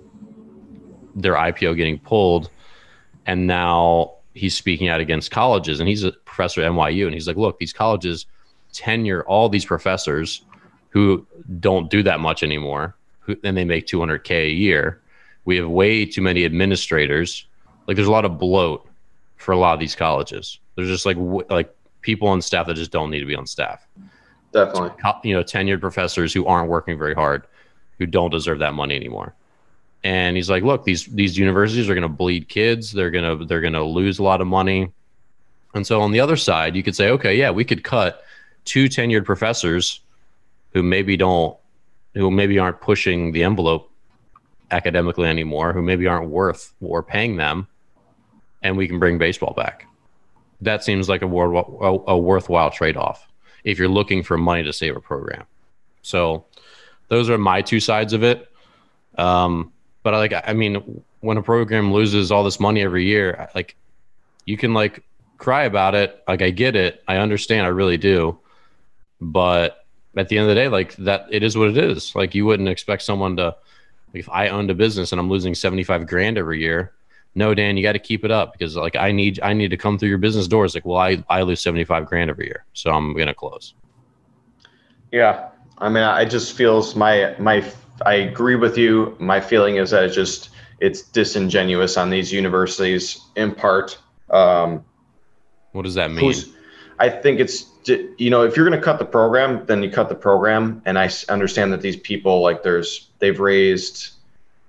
their IPO getting pulled, and now he's speaking out against colleges, and he's a professor at NYU, and he's like, look, these colleges tenure all these professors who don't do that much anymore, who, and they make 200k a year. We have way too many administrators. Like there's a lot of bloat for a lot of these colleges. There's just like w- like people on staff that just don't need to be on staff. Definitely. You know, tenured professors who aren't working very hard, who don't deserve that money anymore. And he's like, look, these these universities are going to bleed kids. They're gonna they're gonna lose a lot of money. And so on the other side, you could say, okay, yeah, we could cut two tenured professors who maybe don't who maybe aren't pushing the envelope academically anymore, who maybe aren't worth or paying them, and we can bring baseball back. That seems like a, a, a worthwhile trade off if you're looking for money to save a program. So those are my two sides of it. Um, but I like, I mean, when a program loses all this money every year, like you can like cry about it. Like I get it. I understand. I really do. But at the end of the day, like that, it is what it is. Like you wouldn't expect someone to, like if I owned a business and I'm losing 75 grand every year, no, Dan, you got to keep it up because like I need, I need to come through your business doors. Like, well, I, I lose 75 grand every year. So I'm going to close. Yeah. I mean, I just feels my, my, I agree with you. My feeling is that it's just, it's disingenuous on these universities in part. Um, what does that mean? I think it's you know if you're going to cut the program, then you cut the program. And I understand that these people like there's they've raised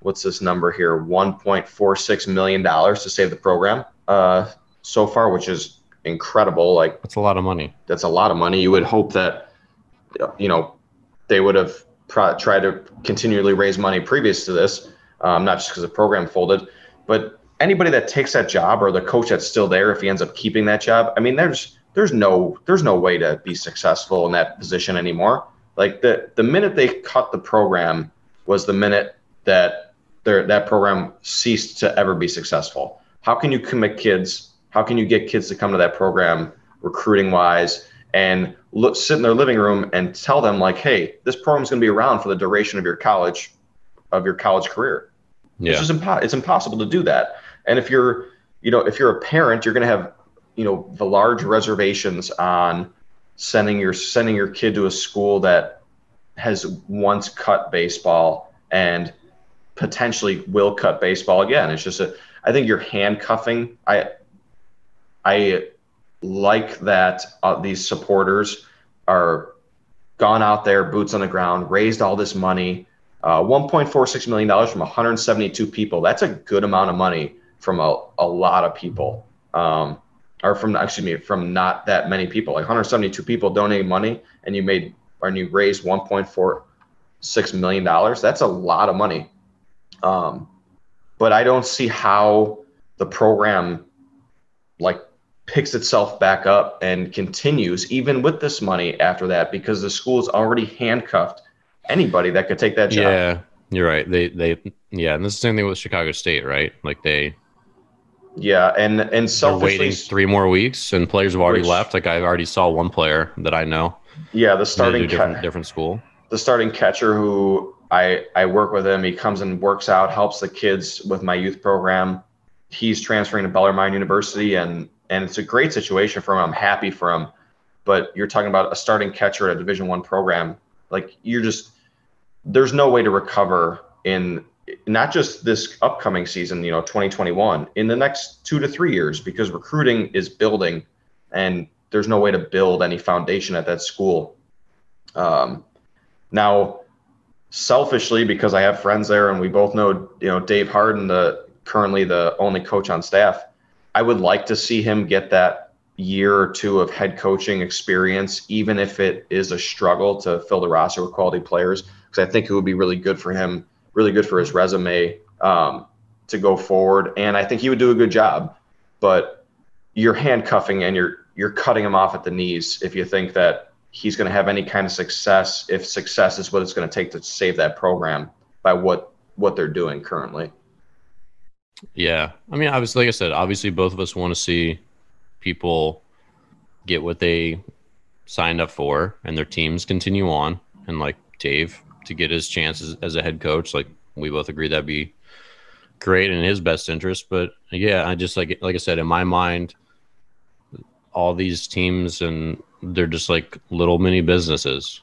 what's this number here 1.46 million dollars to save the program uh, so far, which is incredible. Like that's a lot of money. That's a lot of money. You would hope that you know they would have pro- tried to continually raise money previous to this, um, not just because the program folded, but anybody that takes that job or the coach that's still there, if he ends up keeping that job, I mean, there's there's no there's no way to be successful in that position anymore. Like the the minute they cut the program was the minute that their that program ceased to ever be successful. How can you commit kids? How can you get kids to come to that program recruiting wise and look, sit in their living room and tell them like, hey, this program's going to be around for the duration of your college of your college career. Yeah. It's just impo- it's impossible to do that. And if you're, you know, if you're a parent, you're going to have, you know, the large reservations on sending your sending your kid to a school that has once cut baseball and potentially will cut baseball again. It's just a I think you're handcuffing. I I like that uh, these supporters are gone out there, boots on the ground, raised all this money, uh, 1.46 million dollars from 172 people. That's a good amount of money from a, a lot of people, um, or from excuse me, from not that many people. Like 172 people donating money, and you made and you raised 1.46 million dollars. That's a lot of money. Um, but I don't see how the program like picks itself back up and continues even with this money after that because the school's already handcuffed anybody that could take that job. Yeah, you're right. They they yeah, and this is the same thing with Chicago State, right? Like they yeah, and and selfishly, waiting three more weeks, and players have already which, left. Like I already saw one player that I know. Yeah, the starting different ca- different school. The starting catcher who I I work with him. He comes and works out, helps the kids with my youth program. He's transferring to Bellarmine University, and and it's a great situation for him. I'm happy for him. But you're talking about a starting catcher at a Division One program. Like you're just there's no way to recover in not just this upcoming season, you know, 2021, in the next two to three years, because recruiting is building and there's no way to build any foundation at that school. Um, now, selfishly, because I have friends there and we both know, you know, Dave Harden, the currently the only coach on staff, I would like to see him get that year or two of head coaching experience, even if it is a struggle to fill the roster with quality players, because I think it would be really good for him, really good for his resume um, to go forward. And I think he would do a good job. But you're handcuffing and you're you're cutting him off at the knees if you think that he's going to have any kind of success if success is what it's going to take to save that program by what what they're doing currently. Yeah, I mean, obviously, like I said, obviously, both of us want to see people get what they signed up for, and their teams continue on. And like Dave to get his chances as a head coach, like we both agree that'd be great in his best interest. But yeah, I just like like I said, in my mind, all these teams and they're just like little mini businesses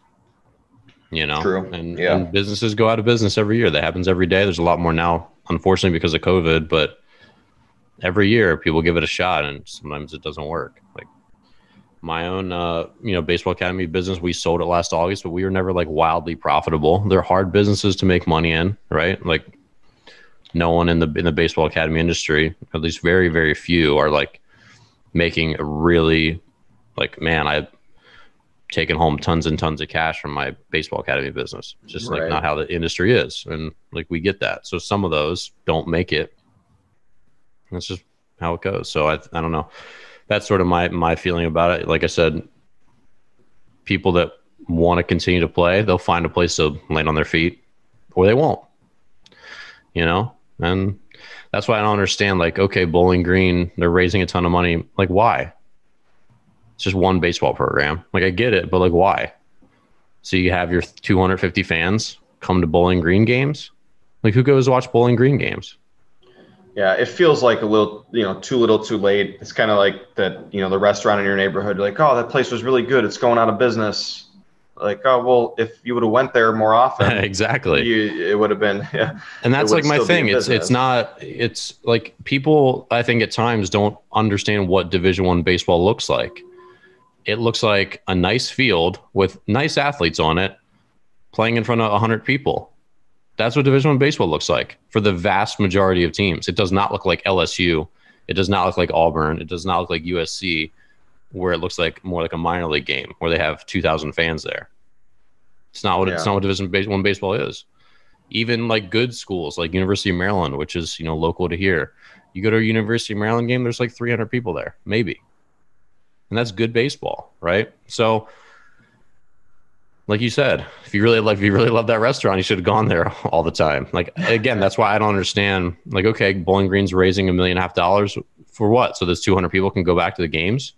you know True. And, yeah. and businesses go out of business every year that happens every day there's a lot more now unfortunately because of covid but every year people give it a shot and sometimes it doesn't work like my own uh, you know baseball academy business we sold it last august but we were never like wildly profitable. They're hard businesses to make money in right? Like no one in the in the baseball academy industry at least very very few are like making a really like man i've taken home tons and tons of cash from my baseball academy business. It's just like not how the industry is and like we get that. So some of those don't make it. That's just how it goes. So i, I don't know that's sort of my my feeling about it like i said people that want to continue to play they'll find a place to land on their feet or they won't you know and that's why I don't understand. Like, okay, Bowling Green, they're raising a ton of money. Like, why? It's just one baseball program. Like, I get it, but like, why? So you have your 250 fans come to Bowling Green games. Like, who goes watch Bowling Green games? Yeah, it feels like a little, you know, too little, too late. It's kind of like that, you know, the restaurant in your neighborhood. Like, oh, that place was really good. It's going out of business. Like, oh, well, if you would have went there more often, exactly. you, it would have been. Yeah, and that's like my thing. It's it's not. It's like people. I think at times don't understand what Division One baseball looks like. It looks like a nice field with nice athletes on it, playing in front of hundred people. That's what Division One baseball looks like for the vast majority of teams. It does not look like LSU. It does not look like Auburn. It does not look like USC, where it looks like more like a minor league game where they have two thousand fans there. It's not what it's not what Division One baseball is even like good schools like University of Maryland, which is you know local to here. You go to a University of Maryland game, there's like 300 people there, maybe, and that's good baseball, right? So, like you said, if you really love, if you really love that restaurant, you should have gone there all the time. Like again, that's why I don't understand. Like, okay, Bowling Green's raising a million and a half dollars for what? So those 200 people can go back to the games,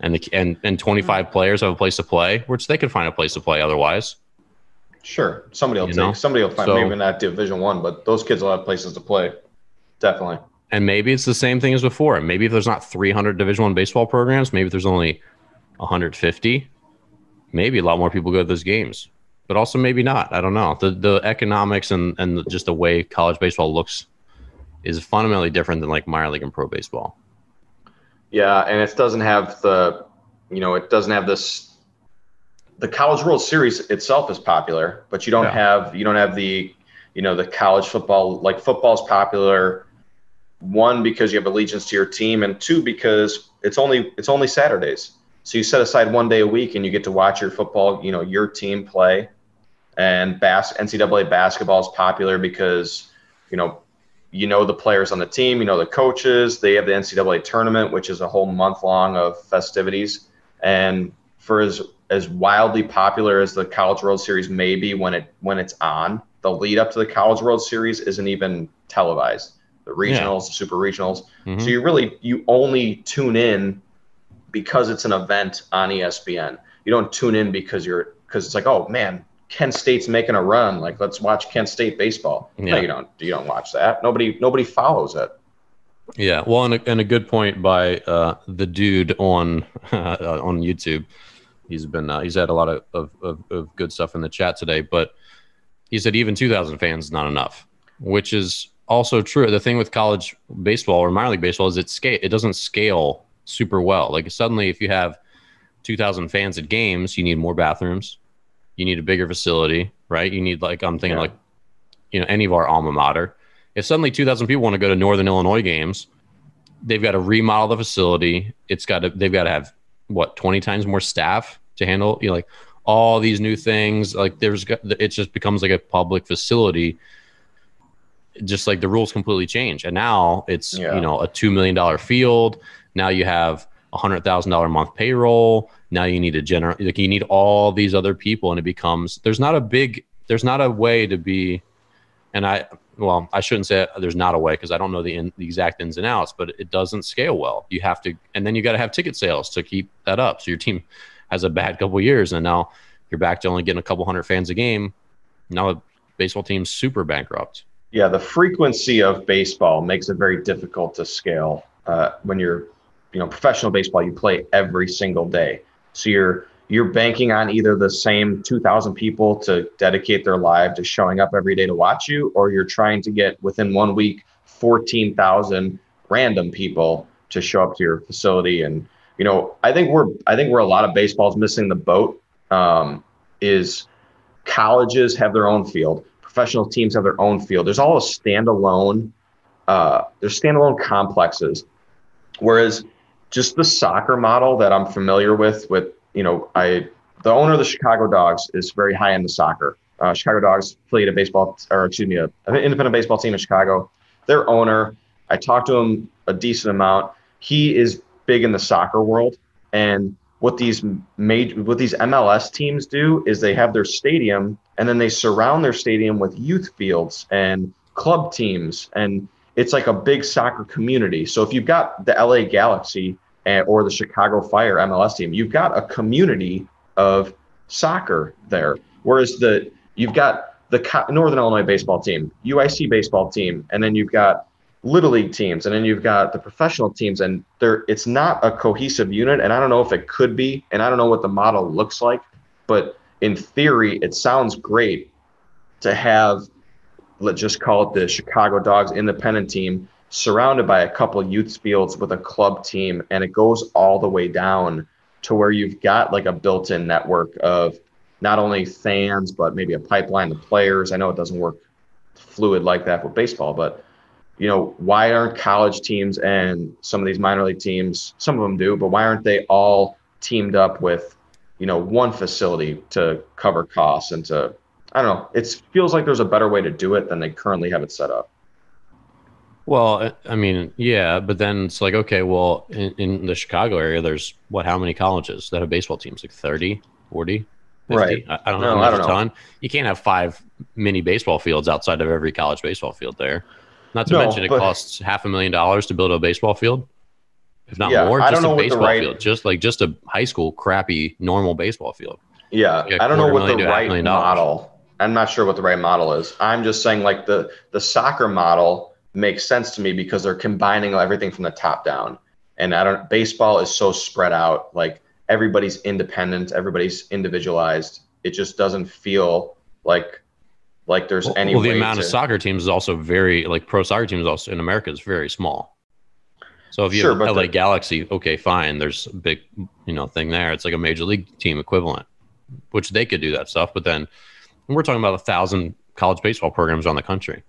and the and and 25 mm-hmm. players have a place to play, which they could find a place to play otherwise. sure. Somebody will You take. know? Somebody will find. So- maybe not Division One, but those kids will have places to play. Definitely. and maybe it's the same thing as before. Maybe if there's not 300 Division One baseball programs, maybe there's only 150, maybe a lot more people go to those games. But also maybe not. I don't know. The the economics and and just the way college baseball looks is fundamentally different than like minor league and pro baseball. Yeah, and it doesn't have the, you know, it doesn't have this. The College World Series itself is popular, but you don't Yeah. have you don't have the, you know, the college football. Like football's popular. One because you have allegiance to your team, and two because it's only it's only Saturdays. So you set aside one day a week, and you get to watch your football, you know, your team play. And bas- NCAA basketball is popular because, you know, you know the players on the team, you know the coaches. They have the NCAA tournament, which is a whole month long of festivities. And for as as wildly popular as the College World Series may be when it when it's on, the lead up to the College World Series isn't even televised. The regionals, the super regionals. Mhm. So you really you only tune in because it's an event on ESPN. You don't tune in because you're because it's like, oh man, Kent State's making a run. Like let's watch Kent State baseball. No, Yeah. you don't. You don't watch that. Nobody nobody follows it. Yeah, well, and a, and a good point by uh, the dude on uh, on YouTube. He's been uh, he's had a lot of, of, of, of good stuff in the chat today, but he said even 2,000 fans is not enough. which is also true. The thing with college baseball or minor league baseball is it scale it doesn't scale super well. Like suddenly, if you have 2,000 fans at games, you need more bathrooms, you need a bigger facility, right? You need like I'm thinking yeah. like you know any of our alma mater. If suddenly 2,000 people want to go to Northern Illinois games, they've got to remodel the facility. It's got to they've got to have what 20 times more staff to handle you know like all these new things. Like there's it just becomes like a public facility just like the rules completely change. And now it's yeah. you know a two million dollar field. Now you have a hundred thousand dollar month payroll. Now you need a general like you need all these other people, and it becomes there's not a big there's not a way to be. And I well I shouldn't say there's not a way because I don't know the in, the exact ins and outs, but it doesn't scale well. You have to, and then you got to have ticket sales to keep that up. So your team has a bad couple years, and now you're back to only getting a couple hundred fans a game. Now the baseball team's super bankrupt. Yeah, the frequency of baseball makes it very difficult to scale. Uh, when you're, you know, professional baseball, you play every single day, so you're you're banking on either the same 2,000 people to dedicate their life to showing up every day to watch you, or you're trying to get within one week 14,000 random people to show up to your facility. And you know, I think we're I think we're a lot of baseball's missing the boat. Um, is colleges have their own field professional teams have their own field. There's all a standalone, uh, there's standalone complexes. Whereas just the soccer model that I'm familiar with, with, you know, I, the owner of the Chicago Dogs is very high into soccer. Uh, Chicago Dogs played a baseball, or excuse me, a, an independent baseball team in Chicago. Their owner, I talked to him a decent amount. He is big in the soccer world. And what these major what these MLS teams do is they have their stadium and then they surround their stadium with youth fields and club teams and it's like a big soccer community. So if you've got the LA Galaxy or the Chicago Fire MLS team, you've got a community of soccer there. Whereas the you've got the Northern Illinois baseball team, UIC baseball team, and then you've got little league teams and then you've got the professional teams and there it's not a cohesive unit and i don't know if it could be and i don't know what the model looks like but in theory it sounds great to have let's just call it the chicago dogs independent team surrounded by a couple youth fields with a club team and it goes all the way down to where you've got like a built-in network of not only fans but maybe a pipeline to players i know it doesn't work fluid like that with baseball but you know, why aren't college teams and some of these minor league teams, some of them do, but why aren't they all teamed up with, you know, one facility to cover costs and to, I don't know, it feels like there's a better way to do it than they currently have it set up. Well, I mean, yeah, but then it's like, okay, well, in, in the Chicago area, there's what, how many colleges that have baseball teams? Like 30, 40? 50? Right. I, I don't know. No, I don't know. Ton. You can't have five mini baseball fields outside of every college baseball field there. Not to no, mention it costs half a million dollars to build a baseball field, if not yeah, more. Just a baseball right, field, just like just a high school crappy normal baseball field. Yeah, I don't know what the right model. I'm not sure what the right model is. I'm just saying like the the soccer model makes sense to me because they're combining everything from the top down. And I don't baseball is so spread out. Like everybody's independent, everybody's individualized. It just doesn't feel like like there's well, any well the amount to, of soccer teams is also very like pro soccer teams also in america is very small so if you sure, have la galaxy okay fine there's a big you know thing there it's like a major league team equivalent which they could do that stuff but then we're talking about a thousand college baseball programs around the country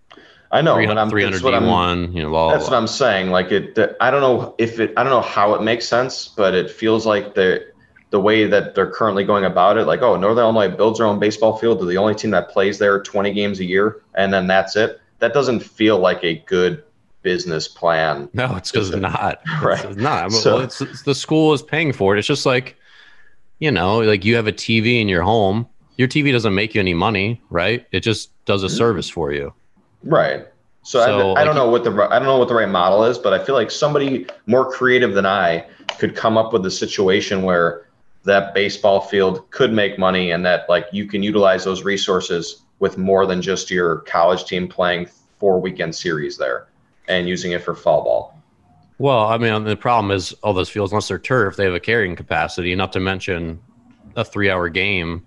I know, 300, I'm, 300 D1, you know, blah, that's blah. what I'm saying. Like it, I don't know if it, I don't know how it makes sense, but it feels like the the way that they're currently going about it, like, oh, Northern Illinois builds their own baseball field. They're the only team that plays there 20 games a year, and then that's it. That doesn't feel like a good business plan. No, it's because not. Right. It's not. So, it's, it's, the school is paying for it. It's just like, you know, like you have a TV in your home. Your TV doesn't make you any money, right? It just does a mm-hmm. service for you. Right. So, so I, I don't know what the I don't know what the right model is, but I feel like somebody more creative than I could come up with a situation where that baseball field could make money and that like you can utilize those resources with more than just your college team playing four weekend series there and using it for fall ball. Well, I mean, the problem is all those fields, unless they're turf, they have a carrying capacity, not to mention a three hour game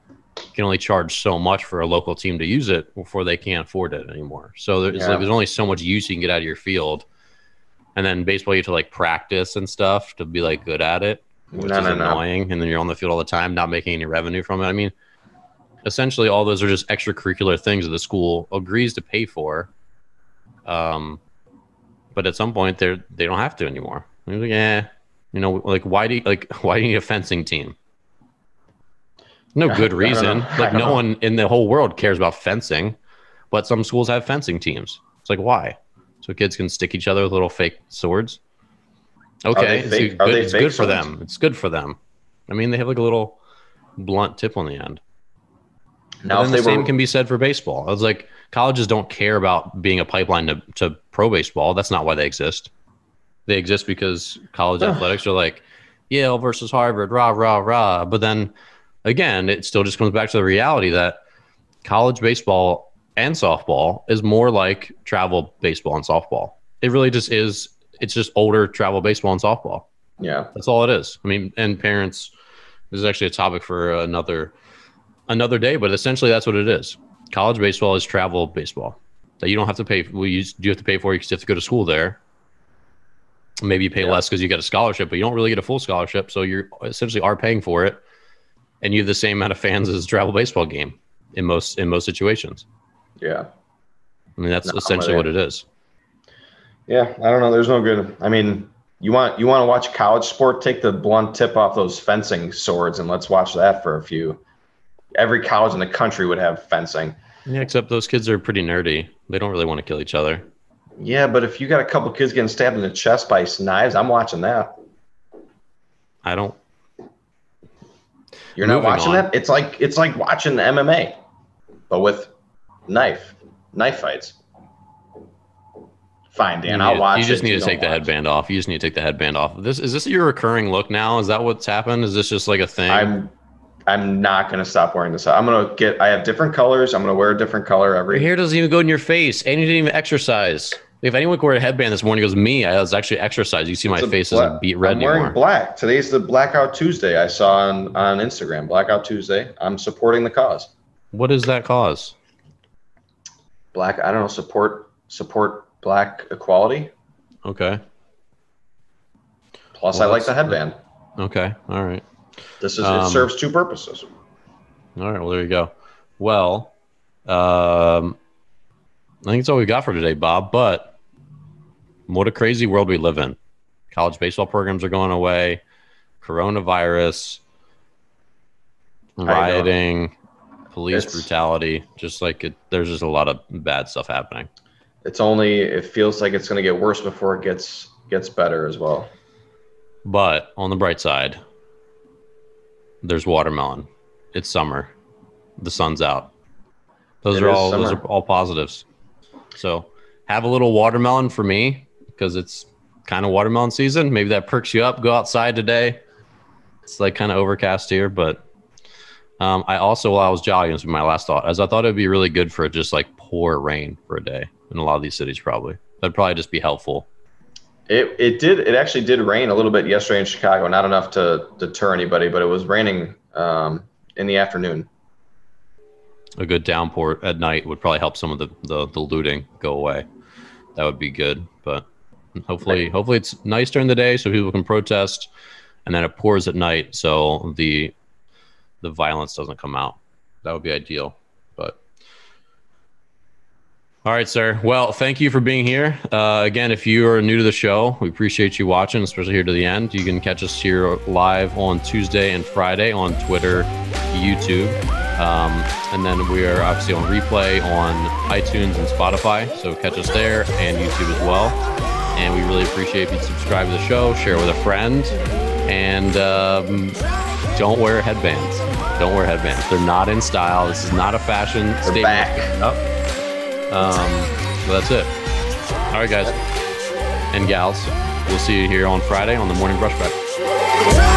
can only charge so much for a local team to use it before they can't afford it anymore. So there's Yeah. like there's only so much use you can get out of your field. And then baseball, you have to like practice and stuff to be like good at it, which No, is no, no. annoying. And then you're on the field all the time, not making any revenue from it. I mean, essentially, all those are just extracurricular things that the school agrees to pay for. Um, but at some point, they're they don't have to anymore. Like, eh, you know, like why do you, like why do you need a fencing team? No good reason. Like no know. one in the whole world cares about fencing, but some schools have fencing teams. It's like why? So kids can stick each other with little fake swords. Okay, it's, fake- good, it's good for swords? them. It's good for them. I mean, they have like a little blunt tip on the end. Now, the same were, can be said for baseball. I was like, colleges don't care about being a pipeline to, to pro baseball. That's not why they exist. They exist because college athletics are like Yale versus Harvard, rah, rah, rah. But then again, it still just comes back to the reality that college baseball and softball is more like travel baseball and softball. It really just is. It's just older travel baseball and softball. yeah, That's all it is. I mean, and parents. This is actually a topic for another another day, but essentially that's what it is. College baseball is travel baseball that you don't have to pay. Well, you you have to pay for because you have to go to school there. Maybe you pay Yeah. less because you get a scholarship, but you don't really get a full scholarship. So you're essentially are paying for it, and you have the same amount of fans as a travel baseball game in most in most situations. yeah, I mean, that's No, essentially what it is. yeah. I don't know. There's no good. I mean, you want you want to watch college sport? Take the blunt tip off those fencing swords and let's watch that for a few. Every college in the country would have fencing. Yeah, except those kids are pretty nerdy. They don't really want to kill each other. Yeah, but if you got a couple kids getting stabbed in the chest by knives, I'm watching that. I don't. You're not Moving watching on. that? It's like it's like watching MMA, but with knife knife fights. Fine, Dan. you I'll need- watch. You just need to take the watch. headband off. You just need to take the headband off. This is this your recurring look now? Is that what's happened? Is this just like a thing? I'm I'm not gonna stop wearing this. I'm gonna get. I have different colors. I'm gonna wear a different color every. Your every. hair doesn't even go in your face, and you didn't even exercise. If anyone could wear a headband this morning, it goes me. I was actually exercised. You see my It's face isn't beet red I'm wearing anymore. black. Today's the Blackout Tuesday. I saw on on Instagram. Blackout Tuesday. I'm supporting the cause. What is that cause? Black. I don't know. Support support black equality. Okay. Plus, Well, I like the headband. Okay. All right. This is Um, it serves two purposes. All right. Well, there you go. Well, um, I think it's all we got for today, Bob. But what a crazy world we live in. College baseball programs are going away. Coronavirus, rioting, police It's- brutality. Just like it, there's just a lot of bad stuff happening. It's only. It feels like it's gonna get worse before it gets gets better as well. But on the bright side, there's watermelon. It's summer. The sun's out. Those It are all those are all positives. So have a little watermelon for me because it's kind of watermelon season. Maybe that perks you up. Go outside today. It's like kind of overcast here, but um, I also while I was jogging, this was my last thought, as I thought it'd be really good for just like pour rain for a day in a lot of these cities. Probably that'd probably just be helpful. It it did. It actually did rain a little bit yesterday in Chicago. Not enough to deter anybody, but it was raining um, in the afternoon. a good downpour at night would probably help some of the, the, the looting go away. That would be good. But hopefully hopefully it's nice during the day so people can protest and then it pours at night so the the violence doesn't come out. That would be ideal. But all right, sir. Well, thank you for being here. Uh, again, if you are new to the show, we appreciate you watching, especially here to the end. You can catch us here live on Tuesday and Friday on Twitter, YouTube. Um, and then we are obviously on replay on iTunes and Spotify. So catch us there and YouTube as well. And we really appreciate if you subscribe to the show, share with a friend, and um, don't wear headbands. Don't wear headbands. They're not in style. This is not a fashion statement. back. Up. Um, but that's it. All right, guys and gals. We'll see you here on Friday on the Morning Brushback.